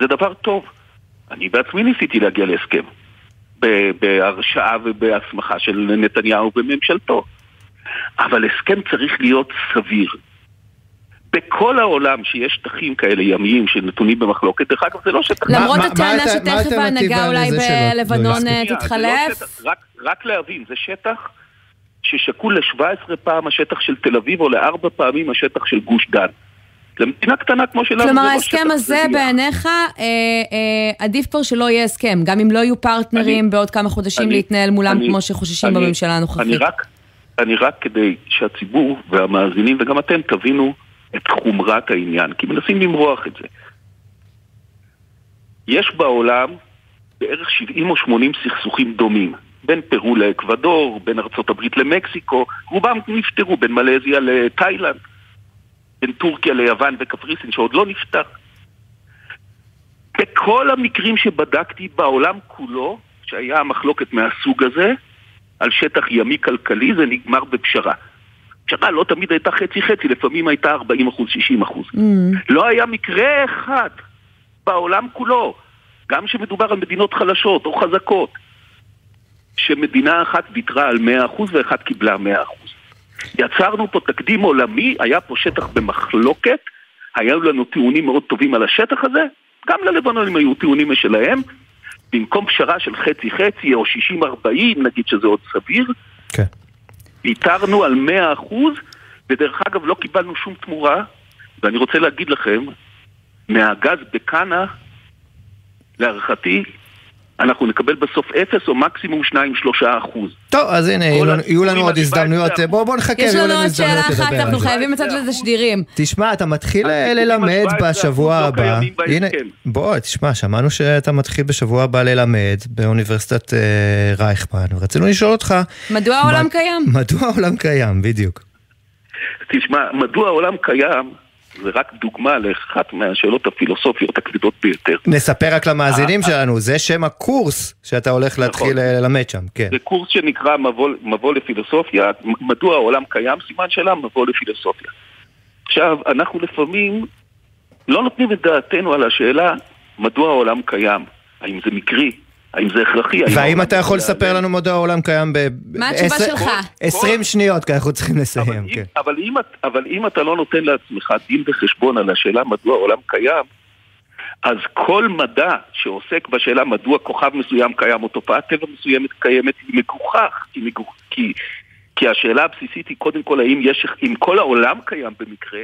זה דבר טוב. אני בעצמי ניסיתי להגיע להסכם. בהרשאה ובהסמכה של נתניהו וממשלתו. אבל הסכם צריך להיות סביר. בכל העולם שיש שטחים כאלה ימיים שנתונים במחלוקת, דרך אגב זה לא שטח... למרות הטענה שתכף ההנהגה אולי בלבנון לא תתחלף? רק להבין, זה שטח ששקול ל-17 פעם השטח של תל אביב או לארבע פעמים השטח של גוש דן. למדינה קטנה כמו שלנו כלומר ההסכם הזה בעיניך אה, אה, עדיף כבר שלא יהיה הסכם, גם אם לא יהיו פרטנרים אני, בעוד כמה חודשים אני, להתנהל מולם אני, כמו שחוששים אני, בממשלה הנוכחית. אני רק, אני רק כדי שהציבור והמאזינים וגם אתם תבינו את חומרת העניין, כי מנסים למרוח את זה. יש בעולם בערך 70 או 80 סכסוכים דומים, בין פרו לאקוודור, בין ארצות הברית למקסיקו, רובם נפתרו, בין מלזיה לתאילנד. בין טורקיה ליוון וקפריסין שעוד לא נפתח. בכל המקרים שבדקתי בעולם כולו, שהיה מחלוקת מהסוג הזה, על שטח ימי כלכלי, זה נגמר בפשרה. פשרה לא תמיד הייתה חצי-חצי, לפעמים הייתה 40 אחוז, 60 אחוז. Mm. לא היה מקרה אחד בעולם כולו, גם שמדובר על מדינות חלשות או חזקות, שמדינה אחת ויתרה על 100 אחוז ואחת קיבלה 100 אחוז. יצרנו פה תקדים עולמי, היה פה שטח במחלוקת, היו לנו טיעונים מאוד טובים על השטח הזה, גם ללבנונים היו טיעונים משלהם, במקום פשרה של חצי-חצי או 60-40, נגיד שזה עוד סביר, כן. ויתרנו על 100%, ודרך אגב לא קיבלנו שום תמורה, ואני רוצה להגיד לכם, מהגז בקאנה, להערכתי, אנחנו נקבל בסוף אפס או מקסימום 2-3 אחוז. טוב, אז הנה, יהיו לנו עוד הזדמנויות, בואו נחכה, יהיו לנו עוד שאלה אחת, אנחנו חייבים לצאת לזה שדירים. תשמע, אתה מתחיל ללמד בשבוע לא הבא, הנה, בוא, תשמע, שמענו שאתה מתחיל בשבוע הבא ללמד באוניברסיטת אה, רייכמן, ורצינו לשאול אותך... מדוע העולם קיים? מדוע העולם קיים, בדיוק. תשמע, מדוע העולם קיים? זה רק דוגמה לאחת מהשאלות הפילוסופיות הכבדות ביותר. נספר רק למאזינים אה, שלנו, זה שם הקורס שאתה הולך נכון. להתחיל ללמד שם, כן. זה קורס שנקרא מבוא לפילוסופיה, מדוע העולם קיים, סימן שאלה, מבוא לפילוסופיה. עכשיו, אנחנו לפעמים לא נותנים את דעתנו על השאלה מדוע העולם קיים, האם זה מקרי, האם זה הכרחי? והאם אתה יכול לספר לנו מדוע העולם קיים ב... מה התשובה שלך? 20 שניות, כי אנחנו צריכים לסיים, כן. אבל אם אתה לא נותן לעצמך דין וחשבון על השאלה מדוע העולם קיים, אז כל מדע שעוסק בשאלה מדוע כוכב מסוים קיים או תופעת טבע מסוימת קיימת היא מגוחך, כי, מגוח, כי, כי השאלה הבסיסית היא קודם כל האם יש, אם כל העולם קיים במקרה,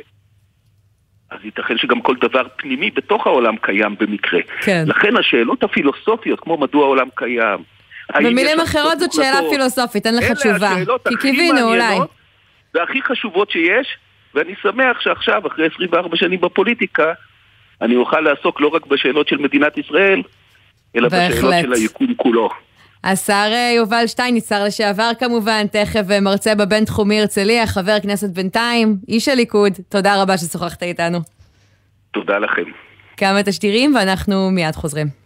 אז ייתכן שגם כל דבר פנימי בתוך העולם קיים במקרה. כן. לכן השאלות הפילוסופיות, כמו מדוע העולם קיים, במילים אחרות זאת שאלה פילוסופית, אין לך תשובה. כי קיווינו אולי. והכי חשובות שיש, ואני שמח שעכשיו, אחרי 24 שנים בפוליטיקה, אני אוכל לעסוק לא רק בשאלות של מדינת ישראל, אלא בהחלט. בשאלות של היקום כולו. השר אה, יובל שטייניץ, שר לשעבר כמובן, תכף אה, מרצה בבינתחומי הרצליה, חבר כנסת בינתיים, איש הליכוד, תודה רבה ששוחחת איתנו. תודה לכם. כמה תשדירים ואנחנו מיד חוזרים.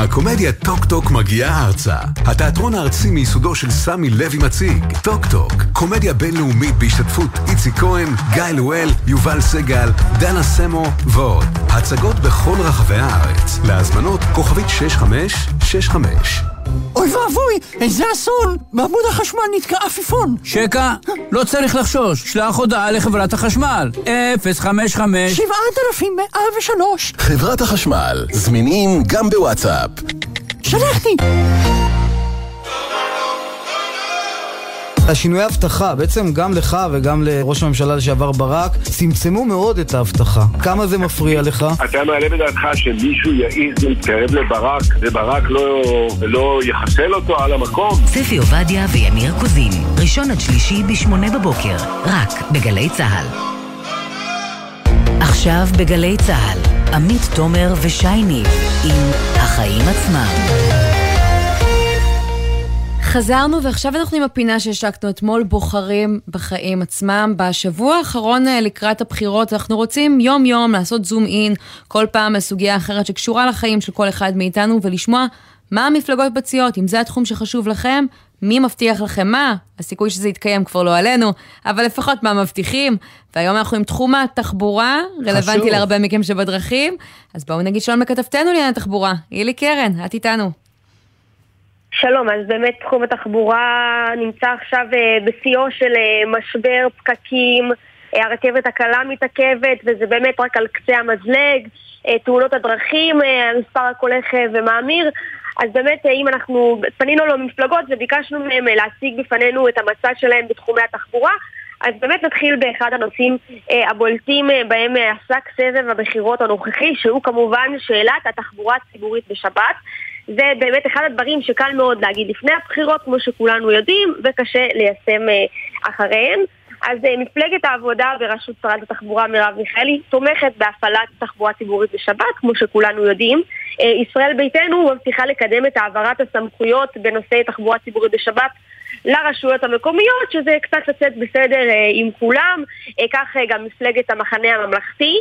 הקומדיה טוק טוק מגיעה ארצה. התיאטרון הארצי מיסודו של סמי לוי מציג, טוק טוק, קומדיה בינלאומית בהשתתפות איציק כהן, גיא לואל, יובל סגל, דנה סמו ועוד. הצגות בכל רחבי הארץ. להזמנות כוכבית 6565. אוי ואבוי, איזה אסון! בעמוד החשמל נתקע עפיפון. שקע, לא צריך לחשוש, שלח הודעה לחברת החשמל. 055 7103. חברת החשמל, זמינים גם בוואטסאפ. שלחתי! השינויי אבטחה, בעצם גם לך וגם לראש הממשלה לשעבר ברק, צמצמו מאוד את האבטחה. כמה זה מפריע לך? אתה מעלה בדעתך שמישהו יעז להתקרב לברק, וברק לא, לא יחסל אותו על המקום? ספי עובדיה וימיר קוזין, ראשון עד שלישי בשמונה בבוקר, רק בגלי צה"ל. עכשיו בגלי צה"ל, עמית תומר ושי ניב עם החיים עצמם. חזרנו ועכשיו אנחנו עם הפינה שהשקנו אתמול, בוחרים בחיים עצמם. בשבוע האחרון אה, לקראת הבחירות אנחנו רוצים יום יום לעשות זום אין כל פעם על סוגיה אחרת שקשורה לחיים של כל אחד מאיתנו ולשמוע מה המפלגות מציעות, אם זה התחום שחשוב לכם, מי מבטיח לכם מה, הסיכוי שזה יתקיים כבר לא עלינו, אבל לפחות מה מבטיחים. והיום אנחנו עם תחום התחבורה, רלוונטי חשוב. להרבה מכם שבדרכים, אז בואו נגיד שלום לכתבתנו לעניין התחבורה, הילי קרן, את איתנו. שלום, אז באמת תחום התחבורה נמצא עכשיו אה, בשיאו של אה, משבר פקקים, אה, הרכבת הקלה מתעכבת וזה באמת רק על קצה המזלג, תאונות הדרכים, המספר רק הולך ומאמיר. אז באמת אם אנחנו פנינו למפלגות וביקשנו מהם להציג בפנינו את המצע שלהם בתחומי התחבורה אז באמת נתחיל באחד הנושאים הבולטים בהם עסק סבב הבחירות הנוכחי שהוא כמובן שאלת התחבורה הציבורית בשבת זה באמת אחד הדברים שקל מאוד להגיד לפני הבחירות, כמו שכולנו יודעים, וקשה ליישם אה, אחריהם. אז אה, מפלגת העבודה בראשות שרת התחבורה מרב מיכאלי תומכת בהפעלת תחבורה ציבורית בשבת, כמו שכולנו יודעים. אה, ישראל ביתנו מבטיחה לקדם את העברת הסמכויות בנושאי תחבורה ציבורית בשבת לרשויות המקומיות, שזה קצת לצאת בסדר אה, עם כולם, כך גם מפלגת המחנה הממלכתי.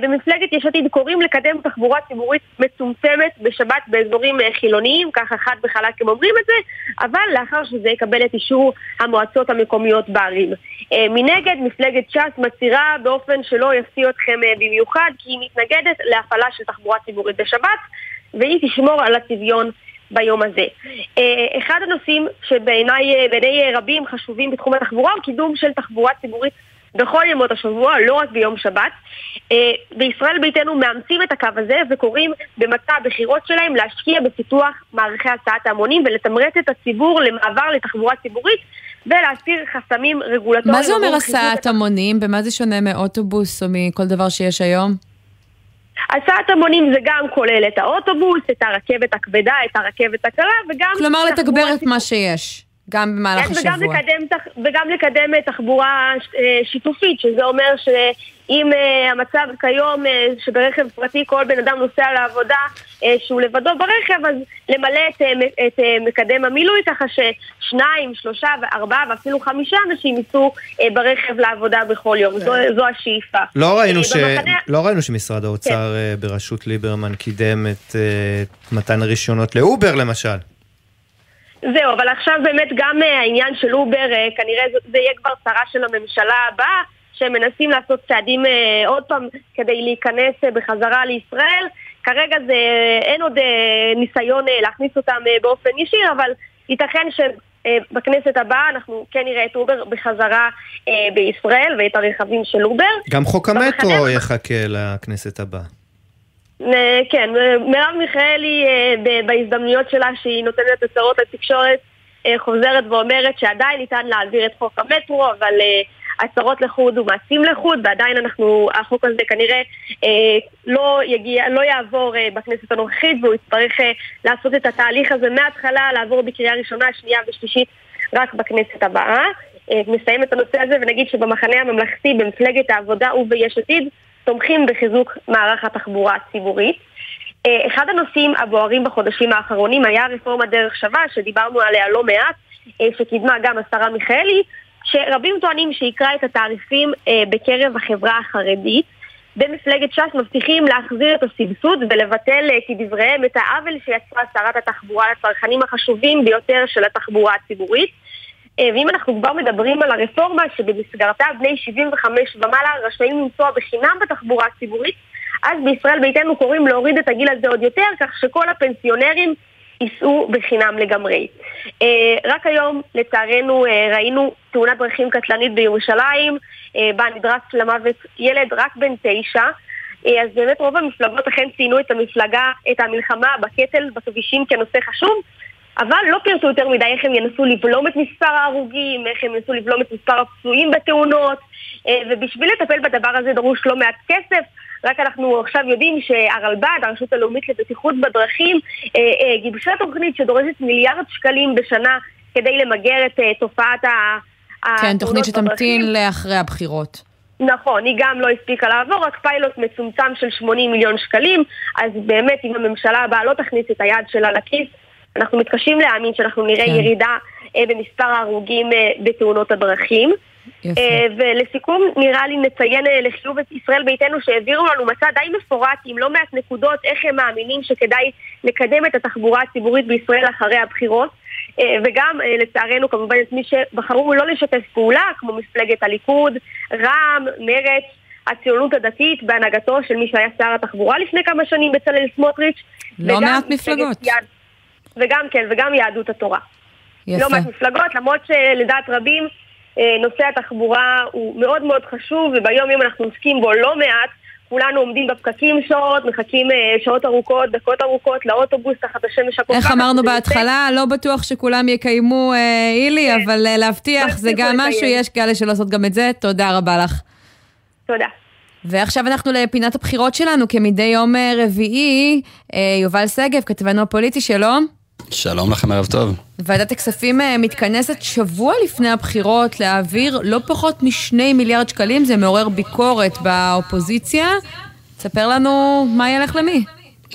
במפלגת יש עתיד קוראים לקדם תחבורה ציבורית מצומצמת בשבת באזורים חילוניים, ככה חד וחלק הם אומרים את זה, אבל לאחר שזה יקבל את אישור המועצות המקומיות בערים. אה, מנגד, מפלגת ש"ס מצהירה באופן שלא יפתיע אתכם אה, במיוחד, כי היא מתנגדת להפעלה של תחבורה ציבורית בשבת, והיא תשמור על הצביון ביום הזה. אה, אחד הנושאים שבעיניי בעיני רבים חשובים בתחום התחבורה הוא קידום של תחבורה ציבורית בכל ימות השבוע, לא רק ביום שבת. בישראל ביתנו מאמצים את הקו הזה וקוראים במצע הבחירות שלהם להשקיע בפיתוח מערכי הסעת ההמונים ולתמרץ את הציבור למעבר לתחבורה ציבורית ולהסיר חסמים רגולטוריים. מה זה אומר הסעת המונים? במה זה שונה מאוטובוס או מכל דבר שיש היום? הסעת המונים זה גם כולל את האוטובוס, את הרכבת הכבדה, את הרכבת הקלה וגם... כלומר, לתגבר את מה שיש, גם במהלך כן, וגם השבוע. לקדם, וגם לקדם אה, תחבורה אה, שיתופית, שזה אומר שאם אה, המצב כיום אה, שברכב פרטי כל בן אדם נוסע לעבודה אה, שהוא לבדו ברכב, אז למלא את, מ- את אה, מקדם המילוי ככה ששניים, שלושה וארבעה ואפילו חמישה אנשים ייסעו אה, ברכב לעבודה בכל יום. זו, זו השאיפה. לא ראינו, ש... במחנה- לא ראינו שמשרד האוצר כן. בראשות ליברמן קידם את אה, מתן הרישיונות לאובר למשל. זהו, אבל עכשיו באמת גם העניין של אובר, אה, כנראה זה, זה יהיה כבר צרה של הממשלה הבאה, שהם מנסים לעשות צעדים אה, עוד פעם כדי להיכנס אה, בחזרה לישראל. כרגע זה, אין עוד אה, ניסיון אה, להכניס אותם אה, באופן ישיר, אבל ייתכן שבכנסת הבאה אנחנו כן נראה את אובר בחזרה אה, בישראל ואת הרכבים של אובר. גם חוק במחנה- המטרו יחכה לכנסת הבאה. אה, כן, אה, מרב מיכאלי אה, בהזדמנויות שלה שהיא נותנת הצהרות לתקשורת אה, חוזרת ואומרת שעדיין ניתן להעביר את חוק המטרו, אבל אה, הצהרות לחוד ומעשים לחוד, ועדיין אנחנו, החוק הזה כנראה אה, לא יגיע, לא יעבור אה, בכנסת הנוכחית, והוא יצטרך אה, לעשות את התהליך הזה מההתחלה, לעבור בקריאה ראשונה, שנייה ושלישית רק בכנסת הבאה. אה, נסיים את הנושא הזה ונגיד שבמחנה הממלכתי, במפלגת העבודה וביש עתיד, תומכים בחיזוק מערך התחבורה הציבורית. אה, אחד הנושאים הבוערים בחודשים האחרונים היה רפורמת דרך שווה, שדיברנו עליה לא מעט, אה, שקידמה גם השרה מיכאלי, שרבים טוענים שיקרה את התעריפים אה, בקרב החברה החרדית. במפלגת ש"ס מבטיחים להחזיר את הסבסוד ולבטל אה, כדבריהם את העוול שיצרה שרת התחבורה לצרכנים החשובים ביותר של התחבורה הציבורית. אה, ואם אנחנו כבר מדברים על הרפורמה שבמסגרתה בני 75 ומעלה רשאים לנסוע בחינם בתחבורה הציבורית, אז בישראל ביתנו קוראים להוריד את הגיל הזה עוד יותר, כך שכל הפנסיונרים ייסעו בחינם לגמרי. אה, רק היום, לצערנו, אה, ראינו תאונת דרכים קטלנית בירושלים, אה, בה נדרס למוות ילד רק בן תשע. אז באמת רוב המפלגות אכן ציינו את המפלגה, את המלחמה בקטל בכבישים כנושא חשוב, אבל לא פירטו יותר מדי איך הם ינסו לבלום את מספר ההרוגים, איך הם ינסו לבלום את מספר הפצועים בתאונות, ובשביל לטפל בדבר הזה דרוש לא מעט כסף. רק אנחנו עכשיו יודעים שהרלב"ד, הרשות הלאומית לבטיחות בדרכים, אה, אה, גיבשה תוכנית שדורשת מיליארד שקלים בשנה כדי למגר את אה, תופעת ה... כן, תוכנית. שתמתין לאחרי הבחירות. נכון, היא גם לא הספיקה לעבור, רק פיילוט מצומצם של 80 מיליון שקלים, אז באמת אם הממשלה הבאה לא תכניס את היד שלה לכיס, אנחנו מתקשים להאמין שאנחנו נראה כן. ירידה במספר ההרוגים בתאונות הדרכים. יפה. אה, ולסיכום, נראה לי נציין אה, לחיוב את ישראל ביתנו שהעבירו לנו מצע די מפורט עם לא מעט נקודות איך הם מאמינים שכדאי לקדם את התחבורה הציבורית בישראל אחרי הבחירות. אה, וגם לצערנו כמובן את מי שבחרו לא לשתף פעולה, כמו מפלגת הליכוד, רע"מ, מרצ, הציונות הדתית בהנהגתו של מי שהיה שר התחבורה לפני כמה שנים, בצלאל סמוטריץ'. לא מעט מפלגות. יד- וגם כן, וגם יהדות התורה. יפה. לא מעט מפלגות, למרות שלדעת רבים נושא התחבורה הוא מאוד מאוד חשוב, וביום יום אנחנו עוסקים בו לא מעט. כולנו עומדים בפקקים שעות, מחכים אה, שעות ארוכות, דקות ארוכות לאוטובוס תחת השמש הקופחת. איך אמרנו בהתחלה, לא בטוח שכולם יקיימו, אה, אילי, אבל אה, להבטיח זה יצליחו גם לקיים. משהו, יש כאלה שלא עושות גם את זה. תודה רבה לך. תודה. ועכשיו אנחנו לפינת הבחירות שלנו, כמדי יום אה, רביעי. אה, יובל שגב, כתבנו הפוליטי, שלום. שלום לכם, ערב טוב. ועדת הכספים אה, מתכנסת שבוע לפני הבחירות להעביר לא פחות משני מיליארד שקלים, זה מעורר ביקורת באופוזיציה. תספר לנו מה ילך למי.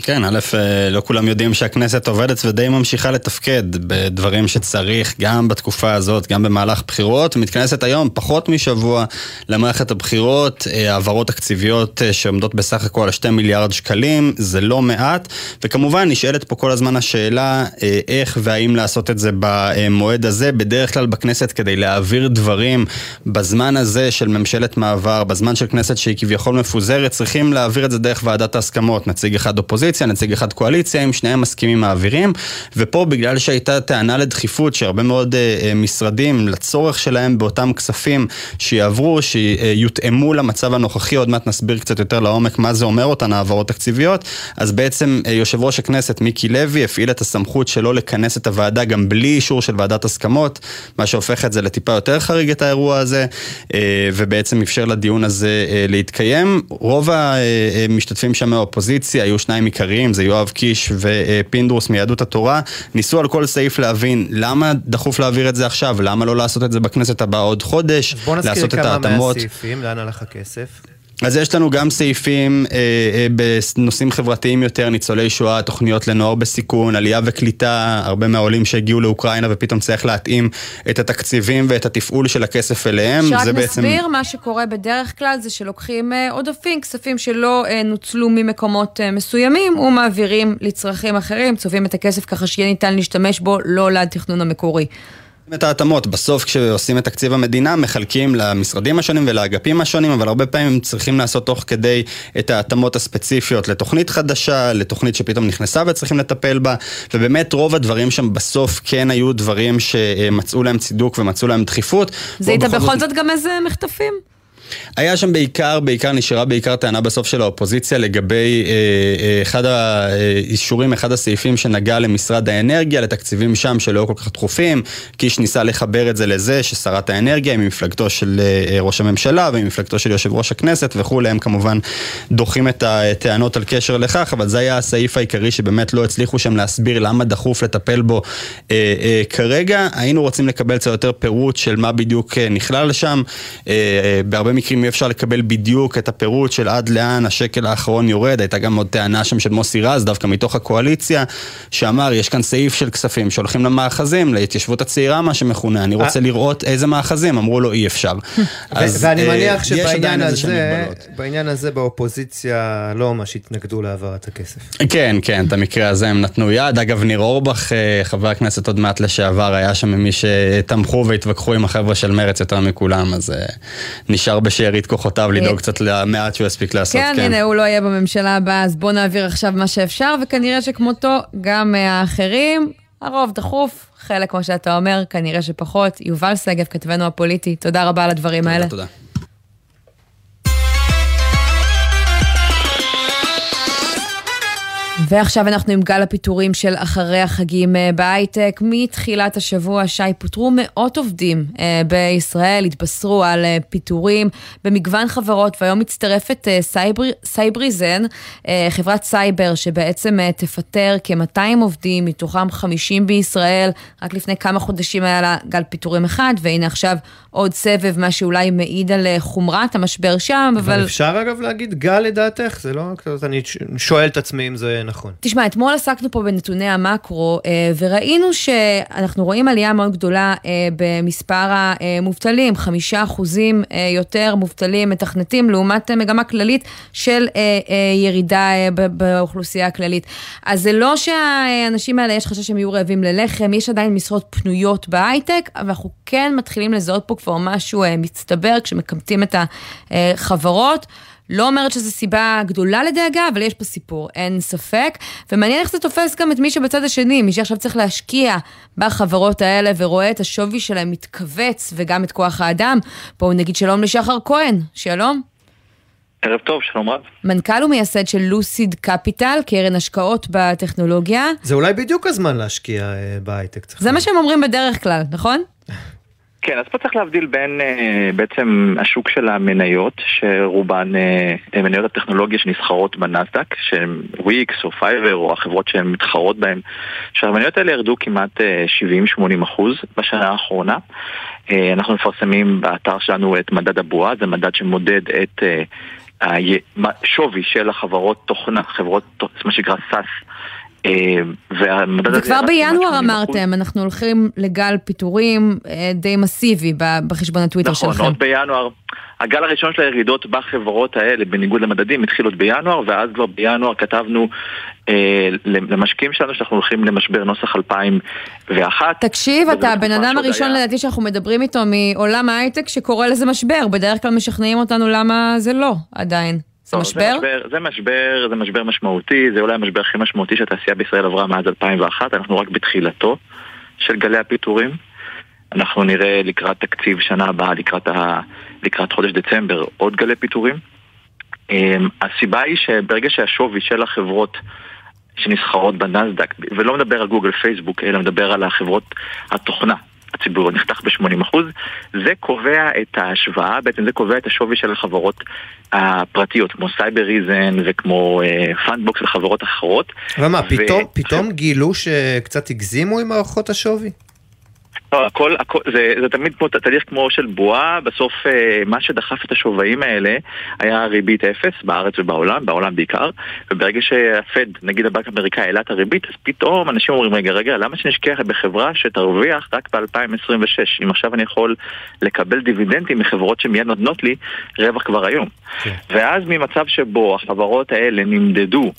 כן, א', אה, לא כולם יודעים שהכנסת עובדת ודי ממשיכה לתפקד בדברים שצריך, גם בתקופה הזאת, גם במהלך בחירות. מתכנסת היום פחות משבוע למערכת הבחירות, אה, העברות תקציביות אה, שעומדות בסך הכל על 2 מיליארד שקלים, זה לא מעט, וכמובן נשאלת פה כל הזמן השאלה איך והאם לעשות את זה במועד הזה, בדרך כלל בכנסת כדי להעביר דברים בזמן הזה של ממשלת מעבר, בזמן של כנסת שהיא כביכול מפוזרת, צריכים להעביר את זה דרך ועדת ההסכמות, נציג אחד אופוזיציה. אופוזיציה, נציג אחד קואליציה, אם שניהם מסכימים מעבירים, ופה בגלל שהייתה טענה לדחיפות שהרבה מאוד uh, משרדים לצורך שלהם באותם כספים שיעברו, שיותאמו למצב הנוכחי, עוד מעט נסביר קצת יותר לעומק מה זה אומר אותן העברות תקציביות, אז בעצם uh, יושב ראש הכנסת מיקי לוי הפעיל את הסמכות שלו לכנס את הוועדה גם בלי אישור של ועדת הסכמות, מה שהופך את זה לטיפה יותר חריג את האירוע הזה, uh, ובעצם אפשר לדיון הזה uh, להתקיים. רוב המשתתפים שם מהאופוזיציה היו שניים עיקריים, זה יואב קיש ופינדרוס מיהדות התורה, ניסו על כל סעיף להבין למה דחוף להעביר את זה עכשיו, למה לא לעשות את זה בכנסת הבאה עוד חודש, בוא לעשות נזכיר את כמה ההתאמות. מהסעיפים, לאן הלך הכסף? אז יש לנו גם סעיפים אה, אה, בנושאים חברתיים יותר, ניצולי שואה, תוכניות לנוער בסיכון, עלייה וקליטה, הרבה מהעולים שהגיעו לאוקראינה ופתאום צריך להתאים את התקציבים ואת התפעול של הכסף אליהם. שרק זה בעצם... נסביר, מה שקורה בדרך כלל זה שלוקחים אה, עודפים, כספים שלא אה, נוצלו ממקומות אה, מסוימים, ומעבירים לצרכים אחרים, צובעים את הכסף ככה שיהיה ניתן להשתמש בו לא לתכנון המקורי. את ההתאמות. בסוף כשעושים את תקציב המדינה מחלקים למשרדים השונים ולאגפים השונים, אבל הרבה פעמים צריכים לעשות תוך כדי את ההתאמות הספציפיות לתוכנית חדשה, לתוכנית שפתאום נכנסה וצריכים לטפל בה, ובאמת רוב הדברים שם בסוף כן היו דברים שמצאו להם צידוק ומצאו להם דחיפות. זיהית בכל זאת גם איזה מחטפים? היה שם בעיקר, בעיקר נשארה בעיקר טענה בסוף של האופוזיציה לגבי אה, אה, אחד האישורים, אחד הסעיפים שנגע למשרד האנרגיה, לתקציבים שם שלא כל כך דחופים. קיש ניסה לחבר את זה לזה ששרת האנרגיה היא ממפלגתו של אה, ראש הממשלה וממפלגתו של יושב ראש הכנסת וכולי, הם כמובן דוחים את הטענות על קשר לכך, אבל זה היה הסעיף העיקרי שבאמת לא הצליחו שם להסביר למה דחוף לטפל בו אה, אה, כרגע. היינו רוצים לקבל קצת יותר פירוט של מה בדיוק אה, נכלל שם. אה, אה, בהרבה מקרים אי אפשר לקבל בדיוק את הפירוט של עד לאן השקל האחרון יורד, הייתה גם עוד טענה שם של מוסי רז, דווקא מתוך הקואליציה, שאמר, יש כאן סעיף של כספים שהולכים למאחזים, להתיישבות הצעירה, מה שמכונה, אני רוצה לראות איזה מאחזים, אמרו לו אי אפשר. (laughs) ואני אה, מניח שבעניין הזה, בעניין הזה באופוזיציה לא ממש התנגדו להעברת הכסף. כן, כן, את המקרה הזה הם נתנו יד. אגב, ניר אורבך, אה, חבר הכנסת עוד מעט לשעבר, היה שם ממי שתמכו והתווכחו עם החבר'ה של מרץ יותר מכולם, אז אה, נשאר בשארית כוחותיו לדאוג קצת למעט שהוא יספיק לעשות, כן. כן, הנה, הוא לא יהיה בממשלה הבאה, אז בואו נעביר עכשיו מה שאפשר, וכנראה שכמותו גם האחרים, הרוב דחוף, חלק, כמו שאתה אומר, כנראה שפחות. יובל שגב, כתבנו הפוליטי, תודה רבה על הדברים האלה. תודה. ועכשיו אנחנו עם גל הפיטורים של אחרי החגים אה, בהייטק. מתחילת השבוע, שי, פוטרו מאות עובדים אה, בישראל, התבשרו על אה, פיטורים במגוון חברות, והיום מצטרפת סייבר, סייבריזן, חברת סייבר שבעצם תפטר כ-200 עובדים, מתוכם 50 בישראל. רק לפני כמה חודשים היה לה גל פיטורים אחד, והנה עכשיו עוד סבב, מה שאולי מעיד על חומרת המשבר שם, אבל... אבל אפשר אגב להגיד גל לדעתך? זה לא... אני שואל את עצמי אם זה נכון. תשמע, אתמול עסקנו פה בנתוני המקרו, אה, וראינו שאנחנו רואים עלייה מאוד גדולה אה, במספר המובטלים, חמישה אחוזים אה, יותר מובטלים מתכנתים, לעומת מגמה כללית של ירידה באוכלוסייה הכללית. אז זה לא שהאנשים האלה, יש חשש שהם יהיו רעבים ללחם, יש עדיין משרות פנויות בהייטק, אבל אנחנו כן מתחילים לזהות פה כבר משהו מצטבר כשמקמטים את החברות. לא אומרת שזו סיבה גדולה לדאגה, אבל יש פה סיפור, אין ספק. ומעניין איך זה תופס גם את מי שבצד השני, מי שעכשיו צריך להשקיע בחברות האלה ורואה את השווי שלהם מתכווץ, וגם את כוח האדם. בואו נגיד שלום לשחר כהן, שלום. ערב טוב, שלום רב. מנכ"ל ומייסד של לוסיד קפיטל, קרן השקעות בטכנולוגיה. זה אולי בדיוק הזמן להשקיע אה, בהייטק. זה מה שהם אומרים בדרך כלל, נכון? (laughs) כן, אז פה צריך להבדיל בין uh, בעצם השוק של המניות, שרובן אה, מניות הטכנולוגיה שנסחרות בנסדק, שהן וויקס או פייבר או החברות שהן מתחרות בהן, שהמניות האלה ירדו כמעט אה, 70-80 אחוז בשנה האחרונה. Uh, אנחנו מפרסמים באתר שלנו את מדד הבועה, זה מדד שמודד את uh, השווי של החברות תוכנה, חברות, מה שנקרא SAS. אה, וכבר בינואר אמרתם, אנחנו הולכים לגל פיטורים אה, די מסיבי בחשבון הטוויטר נכון, שלכם. נכון, עוד בינואר. הגל הראשון של הירידות בחברות האלה, בניגוד למדדים, התחיל עוד בינואר, ואז כבר בינואר כתבנו אה, למשקיעים שלנו שאנחנו הולכים למשבר נוסח 2001. תקשיב, אתה הבן אדם הראשון היה... לדעתי שאנחנו מדברים איתו מעולם ההייטק שקורא לזה משבר. בדרך כלל משכנעים אותנו למה זה לא עדיין. זה משבר? זה משבר, זה משבר, זה משבר משמעותי, זה אולי המשבר הכי משמעותי שהתעשייה בישראל עברה מאז 2001, אנחנו רק בתחילתו של גלי הפיטורים. אנחנו נראה לקראת תקציב שנה הבאה, לקראת, ה... לקראת חודש דצמבר, עוד גלי פיטורים. אמ, הסיבה היא שברגע שהשווי של החברות שנסחרות בנסדק, ולא מדבר על גוגל פייסבוק, אלא מדבר על החברות התוכנה, השווי נחתך ב-80%, זה קובע את ההשוואה, בעצם זה קובע את השווי של החברות הפרטיות, כמו סייבריזן וכמו פאנדבוקס אה, וחברות אחרות. ומה, פתאום, פתאום גילו שקצת הגזימו עם הערכות השווי? לא, הכל, הכל, זה, זה תמיד כמו תהליך כמו של בועה, בסוף אה, מה שדחף את השווים האלה היה ריבית אפס בארץ ובעולם, בעולם בעיקר, וברגע שהפד, נגיד הבנק האמריקאי, העלה את הריבית, אז פתאום אנשים אומרים, רגע, רגע, למה שנשקיע בחברה שתרוויח רק ב-2026, אם עכשיו אני יכול לקבל דיבידנדים מחברות שמיד נותנות לי רווח כבר היום. כן. ואז ממצב שבו החברות האלה נמדדו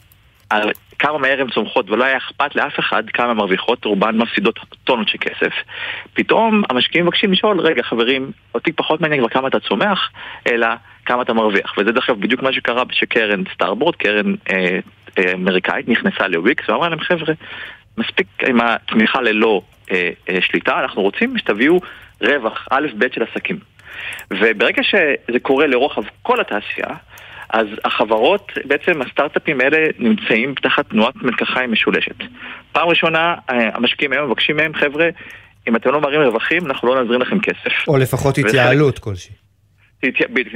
על כמה מהר הן צומחות ולא היה אכפת לאף אחד כמה מרוויחות, רובן מפסידות טונות של כסף. פתאום המשקיעים מבקשים לשאול, רגע חברים, אותי פחות מעניין כבר כמה אתה צומח, אלא כמה אתה מרוויח. וזה דרך אגב בדיוק מה שקרה שקרן סטארבורד, קרן אה, אה, אמריקאית, נכנסה לוויקס ואמרה להם חבר'ה, מספיק עם התמיכה ללא אה, אה, שליטה, אנחנו רוצים שתביאו רווח, א' ב' של עסקים. וברגע שזה קורה לרוחב כל התעשייה, אז החברות, בעצם הסטארט-אפים האלה נמצאים תחת תנועת מלקחיים משולשת. פעם ראשונה, אה, המשקיעים היום מבקשים מהם, חבר'ה, אם אתם לא מראים רווחים, אנחנו לא נזרים לכם כסף. או לפחות התייעלות כלשהי.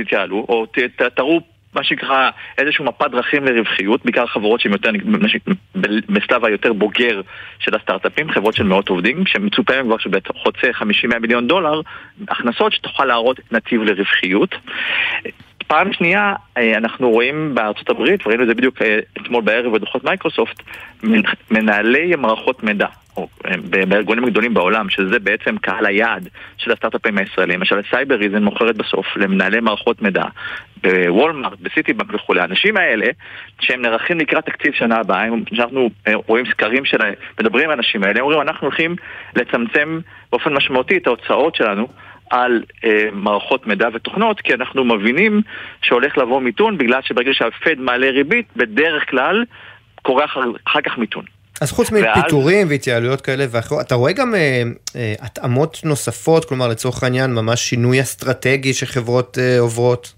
תתייעלו, או ת, תראו מה שנקרא איזשהו מפת דרכים לרווחיות, בעיקר חברות שהן יותר, בשלב היותר בוגר של הסטארט-אפים, חברות של מאות עובדים, שמצופה מהם כבר שחוצה 50-100 מיליון דולר, הכנסות שתוכל להראות נתיב לרווחיות. פעם שנייה, אה, אנחנו רואים בארצות הברית, וראינו את זה בדיוק אה, אתמול בערב בדוחות מייקרוסופט, מנהלי מערכות מידע, או אה, בארגונים הגדולים בעולם, שזה בעצם קהל היעד של הסטארט-אפים הישראלים. למשל, Cybereason מוכרת בסוף למנהלי מערכות מידע בוולמארט, בסיטי בנק וכולי. האנשים האלה, שהם נערכים לקראת תקציב שנה הבאה, כשאנחנו רואים סקרים שלהם, מדברים עם האנשים האלה, הם אומרים, אנחנו הולכים לצמצם באופן משמעותי את ההוצאות שלנו על אה, מערכות מידע ותוכנות, כי אנחנו מבינים שהולך לבוא מיתון, בגלל שברגע שהפד מעלה ריבית, בדרך כלל קורה אחר, אחר כך מיתון. אז חוץ מפיטורים והתייעלויות כאלה ואחרות, אתה רואה גם אה, אה, התאמות נוספות, כלומר לצורך העניין ממש שינוי אסטרטגי שחברות אה, עוברות?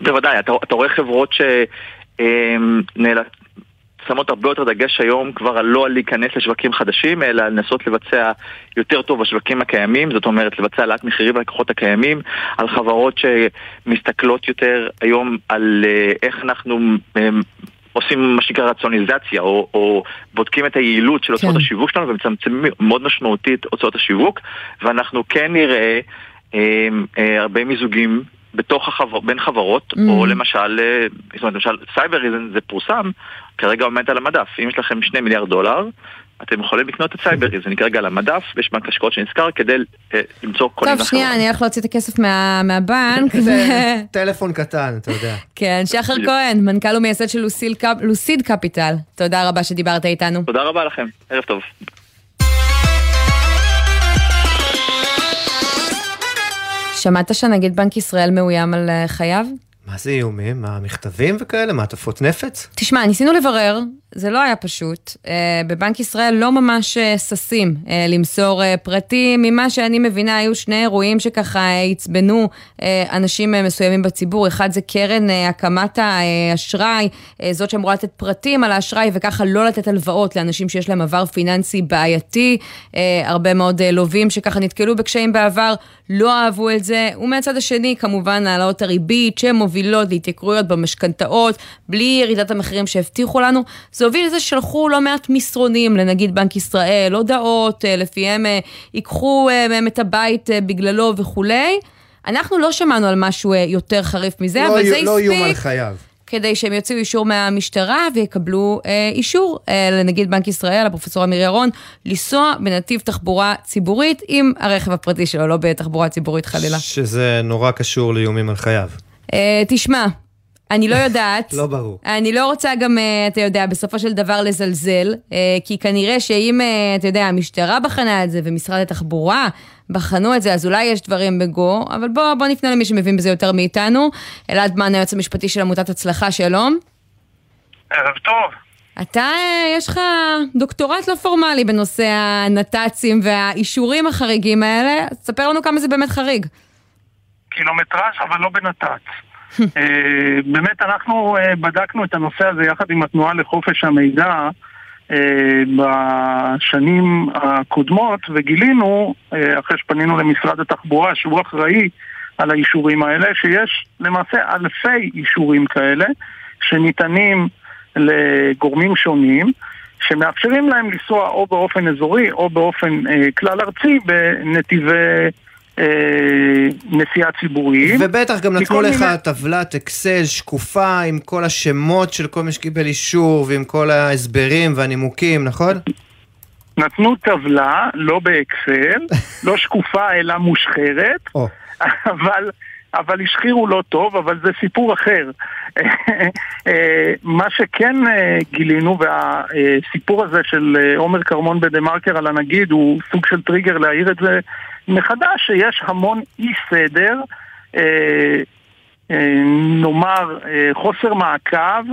בוודאי, אתה, אתה רואה חברות שנאלצ... אה, שמות הרבה יותר דגש היום כבר על לא על להיכנס לשווקים חדשים, אלא על לנסות לבצע יותר טוב בשווקים הקיימים, זאת אומרת לבצע העלאת מחירים ללקוחות הקיימים, על חברות שמסתכלות יותר היום על אה, איך אנחנו אה, עושים מה שנקרא רציונליזציה, או, או בודקים את היעילות של הוצאות כן. השיווק שלנו ומצמצמים מאוד משמעותית הוצאות השיווק, ואנחנו כן נראה אה, אה, הרבה מיזוגים בתוך החבר... בין חברות, mm. או למשל, אה, זאת אומרת, למשל Cybereason זה פורסם, כרגע עומד על המדף. אם יש לכם שני מיליארד דולר, אתם יכולים לקנות את Cybereason כרגע על המדף, ויש בנק השקעות שנשכר כדי אה, למצוא קונים אחרות. טוב, שנייה, אני הולך להוציא את הכסף מה, מהבנק. (laughs) טלפון קטן, אתה יודע. כן, שחר כהן, מנכ"ל ומייסד של לוסיד קפיטל. תודה רבה שדיברת איתנו. תודה רבה לכם, ערב טוב. שמעת שנגיד בנק ישראל מאוים על אה, חייו? מה זה איומים? מה, מכתבים וכאלה? מעטפות נפץ? תשמע, ניסינו לברר, זה לא היה פשוט. Uh, בבנק ישראל לא ממש uh, ששים uh, למסור פרטים. ממה שאני מבינה, היו שני אירועים שככה עצבנו אנשים מסוימים בציבור. אחד זה קרן הקמת האשראי, זאת שאמורה לתת פרטים על האשראי וככה לא לתת הלוואות לאנשים שיש להם עבר פיננסי בעייתי. הרבה מאוד לווים שככה נתקלו בקשיים בעבר, לא אהבו את זה. ומהצד השני, כמובן, העלאות הריבית שמובילות להתייקרויות במשכנתאות, בלי ירידת המחירים שהבטיחו לנו. זה הוביל לזה ששלחו לא מעט מסרונים לנגיד בנק ישראל, הודעות, אה, לפיהם אה, ייקחו אה, מהם את הבית בגללו וכולי. אנחנו לא שמענו על משהו יותר חריף מזה, לא אבל זה הספיק. לא איום על חייו. כדי שהם יוציאו אישור מהמשטרה ויקבלו אה, אישור אה, לנגיד בנק ישראל, הפרופסור אמיר ירון, לנסוע בנתיב תחבורה ציבורית עם הרכב הפרטי שלו, לא בתחבורה ציבורית חלילה. שזה נורא קשור לאיומים על חייו. אה, תשמע, אני לא יודעת. לא ברור. אני לא רוצה גם, אה, אתה יודע, בסופו של דבר לזלזל, אה, כי כנראה שאם, אה, אתה יודע, המשטרה בחנה את זה ומשרד התחבורה בחנו את זה, אז אולי יש דברים בגו, אבל בוא, בוא נפנה למי שמבין בזה יותר מאיתנו. אלעד מן, היועץ המשפטי של עמותת הצלחה, שלום. ערב טוב. אתה, יש לך דוקטורט לא פורמלי בנושא הנת"צים והאישורים החריגים האלה, אז תספר לנו כמה זה באמת חריג. קילומטראז' אבל לא בנת"צ. (laughs) אה, באמת אנחנו אה, בדקנו את הנושא הזה יחד עם התנועה לחופש המידע אה, בשנים הקודמות וגילינו, אחרי שפנינו למשרד התחבורה שהוא אחראי על האישורים האלה, שיש למעשה אלפי אישורים כאלה שניתנים לגורמים שונים שמאפשרים להם לנסוע או באופן אזורי או באופן כלל ארצי בנתיבי נסיעה ציבוריים. ובטח גם נתנו לך מיני... טבלת אקסל שקופה עם כל השמות של כל מי שקיבל אישור ועם כל ההסברים והנימוקים, נכון? נתנו טבלה, לא באקסל, (laughs) לא שקופה אלא מושחרת, אבל, אבל השחירו לא טוב, אבל זה סיפור אחר. (laughs) אה, מה שכן אה, גילינו, והסיפור הזה של אה, עומר כרמון בדה מרקר על הנגיד הוא סוג של טריגר להעיר את זה מחדש, שיש המון אי סדר, נאמר חוסר מעקב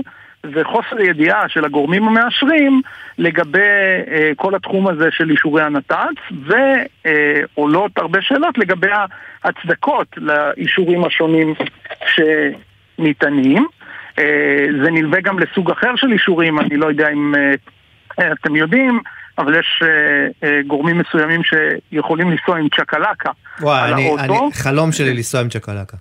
וחוסר ידיעה של הגורמים המאשרים לגבי אה, כל התחום הזה של אישורי הנת"צ, ועולות הרבה שאלות לגבי ההצדקות לאישורים השונים שניתנים. אה, זה נלווה גם לסוג אחר של אישורים, אני לא יודע אם אה, אתם יודעים, אבל יש אה, אה, גורמים מסוימים שיכולים לנסוע עם צ'קלקה וואי, אני, אני, חלום שלי לנסוע עם צ'קלקה.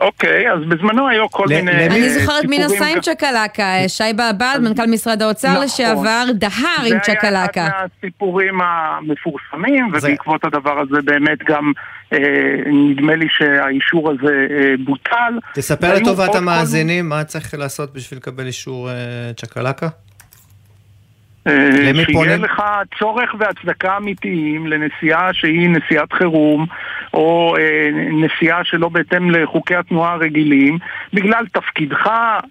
אוקיי, אז בזמנו היו כל מיני... אני זוכרת מי נסע עם צ'קלקה, שי בעבד, מנכ"ל משרד האוצר נכון. לשעבר, דהר עם צ'קלקה. זה היה אחד מהסיפורים המפורסמים, ובעקבות הדבר הזה באמת גם אה, נדמה לי שהאישור הזה אה, בוטל. תספר לטובת המאזינים מה צריך לעשות בשביל לקבל אישור צ'קלקה. למי פונה? שיהיה לך צורך והצדקה אמיתיים לנסיעה שהיא נסיעת חירום, או אה, נסיעה שלא בהתאם לחוקי התנועה הרגילים, בגלל תפקידך,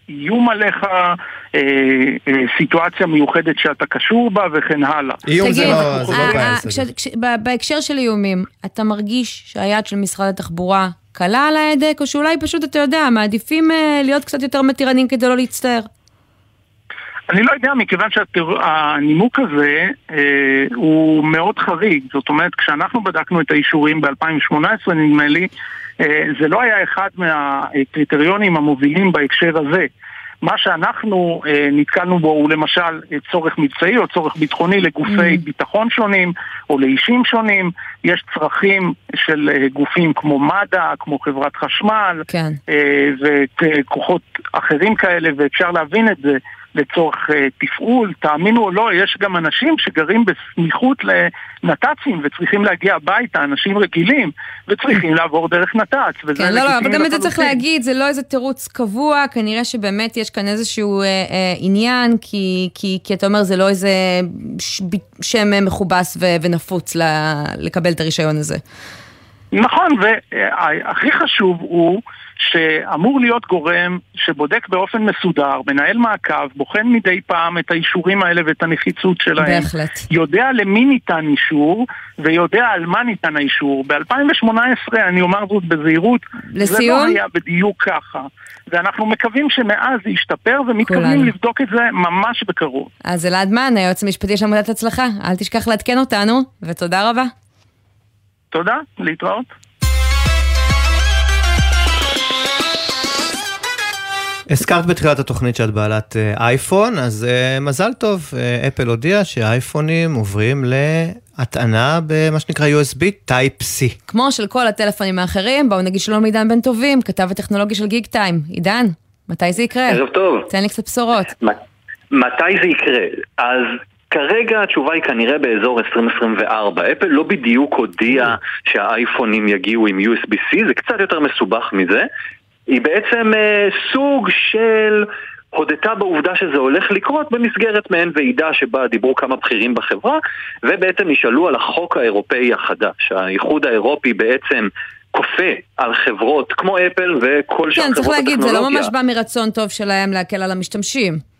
איום עליך, אה, אה, סיטואציה מיוחדת שאתה קשור בה וכן הלאה. איום זה לא, זה לא בעיה. בהקשר של איומים, אתה מרגיש שהיד של משרד התחבורה קלה על ההדק, או שאולי פשוט, אתה יודע, מעדיפים להיות קצת יותר מתירנים כדי לא להצטער? אני לא יודע, מכיוון שהנימוק הזה אה, הוא מאוד חריג. זאת אומרת, כשאנחנו בדקנו את האישורים ב-2018, נדמה לי, אה, זה לא היה אחד מהקריטריונים המובילים בהקשר הזה. מה שאנחנו אה, נתקלנו בו הוא למשל צורך מבצעי או צורך ביטחוני לגופי mm. ביטחון שונים או לאישים שונים. יש צרכים של אה, גופים כמו מד"א, כמו חברת חשמל כן. אה, וכוחות אחרים כאלה, ואפשר להבין את זה. לצורך uh, תפעול, תאמינו או לא, יש גם אנשים שגרים בסמיכות לנת"צים וצריכים להגיע הביתה, אנשים רגילים, וצריכים (laughs) לעבור דרך נת"צ. כן, לא, לא, אבל גם את זה צריך להגיד, זה לא איזה תירוץ קבוע, כנראה שבאמת יש כאן איזשהו אה, אה, עניין, כי, כי, כי אתה אומר זה לא איזה ש, שם מכובס ו, ונפוץ ל, לקבל את הרישיון הזה. נכון, והכי חשוב הוא שאמור להיות גורם שבודק באופן מסודר, מנהל מעקב, בוחן מדי פעם את האישורים האלה ואת הנחיצות שלהם. בהחלט. יודע למי ניתן אישור ויודע על מה ניתן האישור. ב-2018, אני אומר זאת בזהירות, לסיום? זה לא היה בדיוק ככה. ואנחנו מקווים שמאז זה ישתפר ומתכוונים לבדוק את זה ממש בקרוב. אז אלעד מן, היועץ המשפטי של עמודת הצלחה, אל תשכח לעדכן אותנו, ותודה רבה. תודה, להתראות. הזכרת בתחילת התוכנית שאת בעלת אה, אייפון, אז uh, מזל טוב, uh, אפל הודיע שהאייפונים עוברים להטענה במה שנקרא USB Type-C. כמו של כל הטלפונים האחרים, בואו נגיד שלום לעידן בן טובים, כתב הטכנולוגי של גיג טיים. עידן, מתי זה יקרה? ערב טוב. תן לי קצת בשורות. מתי זה יקרה? אז כרגע התשובה היא כנראה באזור 2024. אפל לא בדיוק הודיעה שהאייפונים יגיעו עם USB-C, זה קצת יותר מסובך מזה. היא בעצם אה, סוג של הודתה בעובדה שזה הולך לקרות במסגרת מעין ועידה שבה דיברו כמה בכירים בחברה ובעצם נשאלו על החוק האירופאי החדש. האיחוד האירופי בעצם כופה על חברות כמו אפל וכל שאר כן, חברות הטכנולוגיה. כן, צריך להגיד, זה לא ממש בא מרצון טוב שלהם להקל על המשתמשים.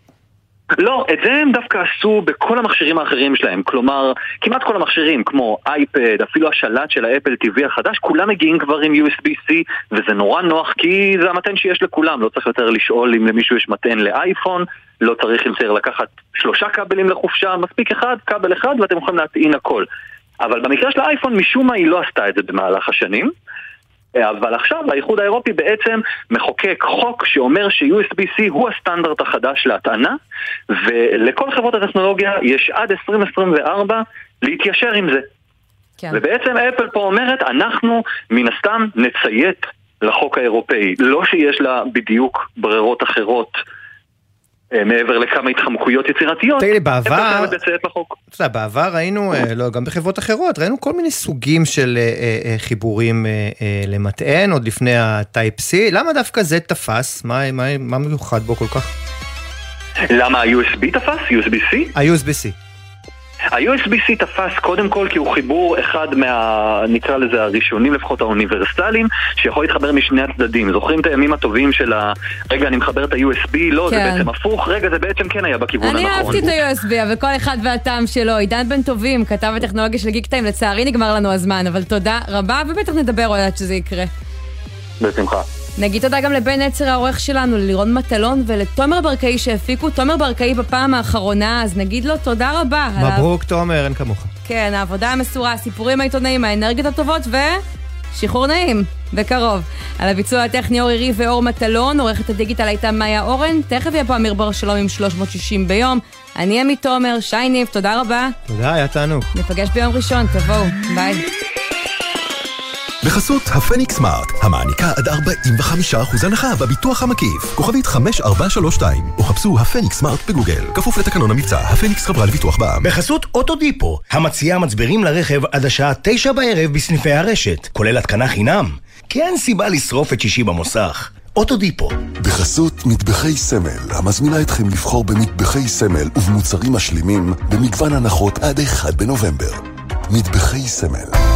לא, את זה הם דווקא עשו בכל המכשירים האחרים שלהם. כלומר, כמעט כל המכשירים, כמו אייפד, אפילו השלט של האפל TV החדש, כולם מגיעים כבר עם USB-C, וזה נורא נוח כי זה המתן שיש לכולם. לא צריך יותר לשאול אם למישהו יש מתן לאייפון, לא צריך יותר לקחת שלושה כבלים לחופשה, מספיק אחד, כבל אחד, ואתם יכולים להטעין הכל. אבל במקרה של האייפון, משום מה היא לא עשתה את זה במהלך השנים. אבל עכשיו האיחוד האירופי בעצם מחוקק חוק שאומר ש-USB-C הוא הסטנדרט החדש להטענה ולכל חברות הטכנולוגיה יש עד 2024 להתיישר עם זה. כן. ובעצם אפל פה אומרת, אנחנו מן הסתם נציית לחוק האירופאי. לא שיש לה בדיוק ברירות אחרות אה, מעבר לכמה התחמקויות יצירתיות, תגיד לי, בעבר, אתה יודע, בעבר ראינו, אה, לא, גם בחברות אחרות, ראינו כל מיני סוגים של אה, חיבורים למטען, עוד לפני ה-Type-C, למה דווקא זה תפס? מה, מה, מה מיוחד בו כל כך? למה ה-USB תפס? USB-C? ה-USB-C. ה-USB-C תפס קודם כל כי הוא חיבור אחד מה... נקרא לזה הראשונים לפחות האוניברסליים, שיכול להתחבר משני הצדדים. זוכרים את הימים הטובים של ה... רגע, אני מחבר את ה-USB? לא, כן. זה בעצם הפוך. רגע, זה בעצם כן היה בכיוון אני הנכון. אני אהבתי את ה-USB, אבל כל אחד והטעם שלו. עידן בן טובים, כתב הטכנולוגיה של גיקטיים, לצערי נגמר לנו הזמן, אבל תודה רבה, ובטח נדבר עוד עד שזה יקרה. בשמחה. נגיד תודה גם לבן עצר העורך שלנו, ללירון מטלון ולתומר ברקאי שהפיקו. תומר ברקאי בפעם האחרונה, אז נגיד לו תודה רבה. מברוק תומר, אין כמוך. כן, העבודה המסורה, הסיפורים העיתונאיים, האנרגיות הטובות ו... שחרור נעים, בקרוב. על הביצוע הטכני אורי ריב ואור מטלון, עורכת הדיגיטל הייתה מאיה אורן, תכף יהיה פה אמיר בר שלום עם 360 ביום. אני עמית תומר, שי ניב, תודה רבה. תודה, היה תענוג. ניפגש ביום ראשון, תבואו, ביי. בחסות הפניקס סמארט, המעניקה עד 45% הנחה בביטוח המקיף. כוכבית 5432, או חפשו הפניקס סמארט בגוגל. כפוף לתקנון המבצע, הפניקס חברה לביטוח בע"מ. בחסות אוטודיפו, המציעה מצברים לרכב עד השעה 9 בערב בסניפי הרשת, כולל התקנה חינם. כי אין סיבה לשרוף את שישי במוסך. אוטודיפו. בחסות מטבחי סמל, המזמינה אתכם לבחור במטבחי סמל ובמוצרים משלימים במגוון הנחות עד 1 בנובמבר. מטבחי סמל.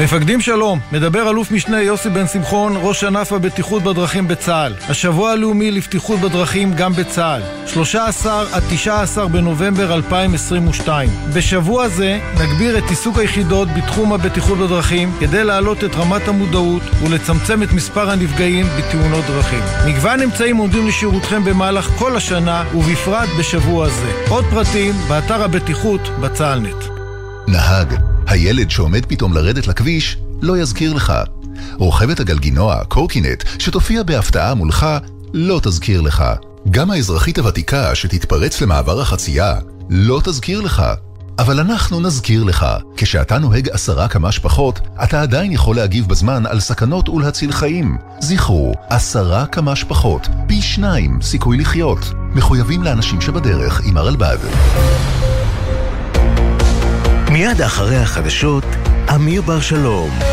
מפקדים שלום, מדבר אלוף משנה יוסי בן שמחון, ראש ענף הבטיחות בדרכים בצה"ל. השבוע הלאומי לבטיחות בדרכים גם בצה"ל. 13 עד 19 בנובמבר 2022. בשבוע זה נגביר את עיסוק היחידות בתחום הבטיחות בדרכים כדי להעלות את רמת המודעות ולצמצם את מספר הנפגעים בתאונות דרכים. מגוון אמצעים עומדים לשירותכם במהלך כל השנה ובפרט בשבוע זה. עוד פרטים באתר הבטיחות בצה"לנט. נהג הילד שעומד פתאום לרדת לכביש לא יזכיר לך. רוכבת הגלגינוע, קורקינט, שתופיע בהפתעה מולך, לא תזכיר לך. גם האזרחית הוותיקה שתתפרץ למעבר החצייה, לא תזכיר לך. אבל אנחנו נזכיר לך, כשאתה נוהג עשרה קמ"ש פחות, אתה עדיין יכול להגיב בזמן על סכנות ולהציל חיים. זכרו, עשרה קמ"ש פחות, פי שניים סיכוי לחיות. מחויבים לאנשים שבדרך עם הרלב"ד. מיד אחרי החדשות, אמיר בר שלום.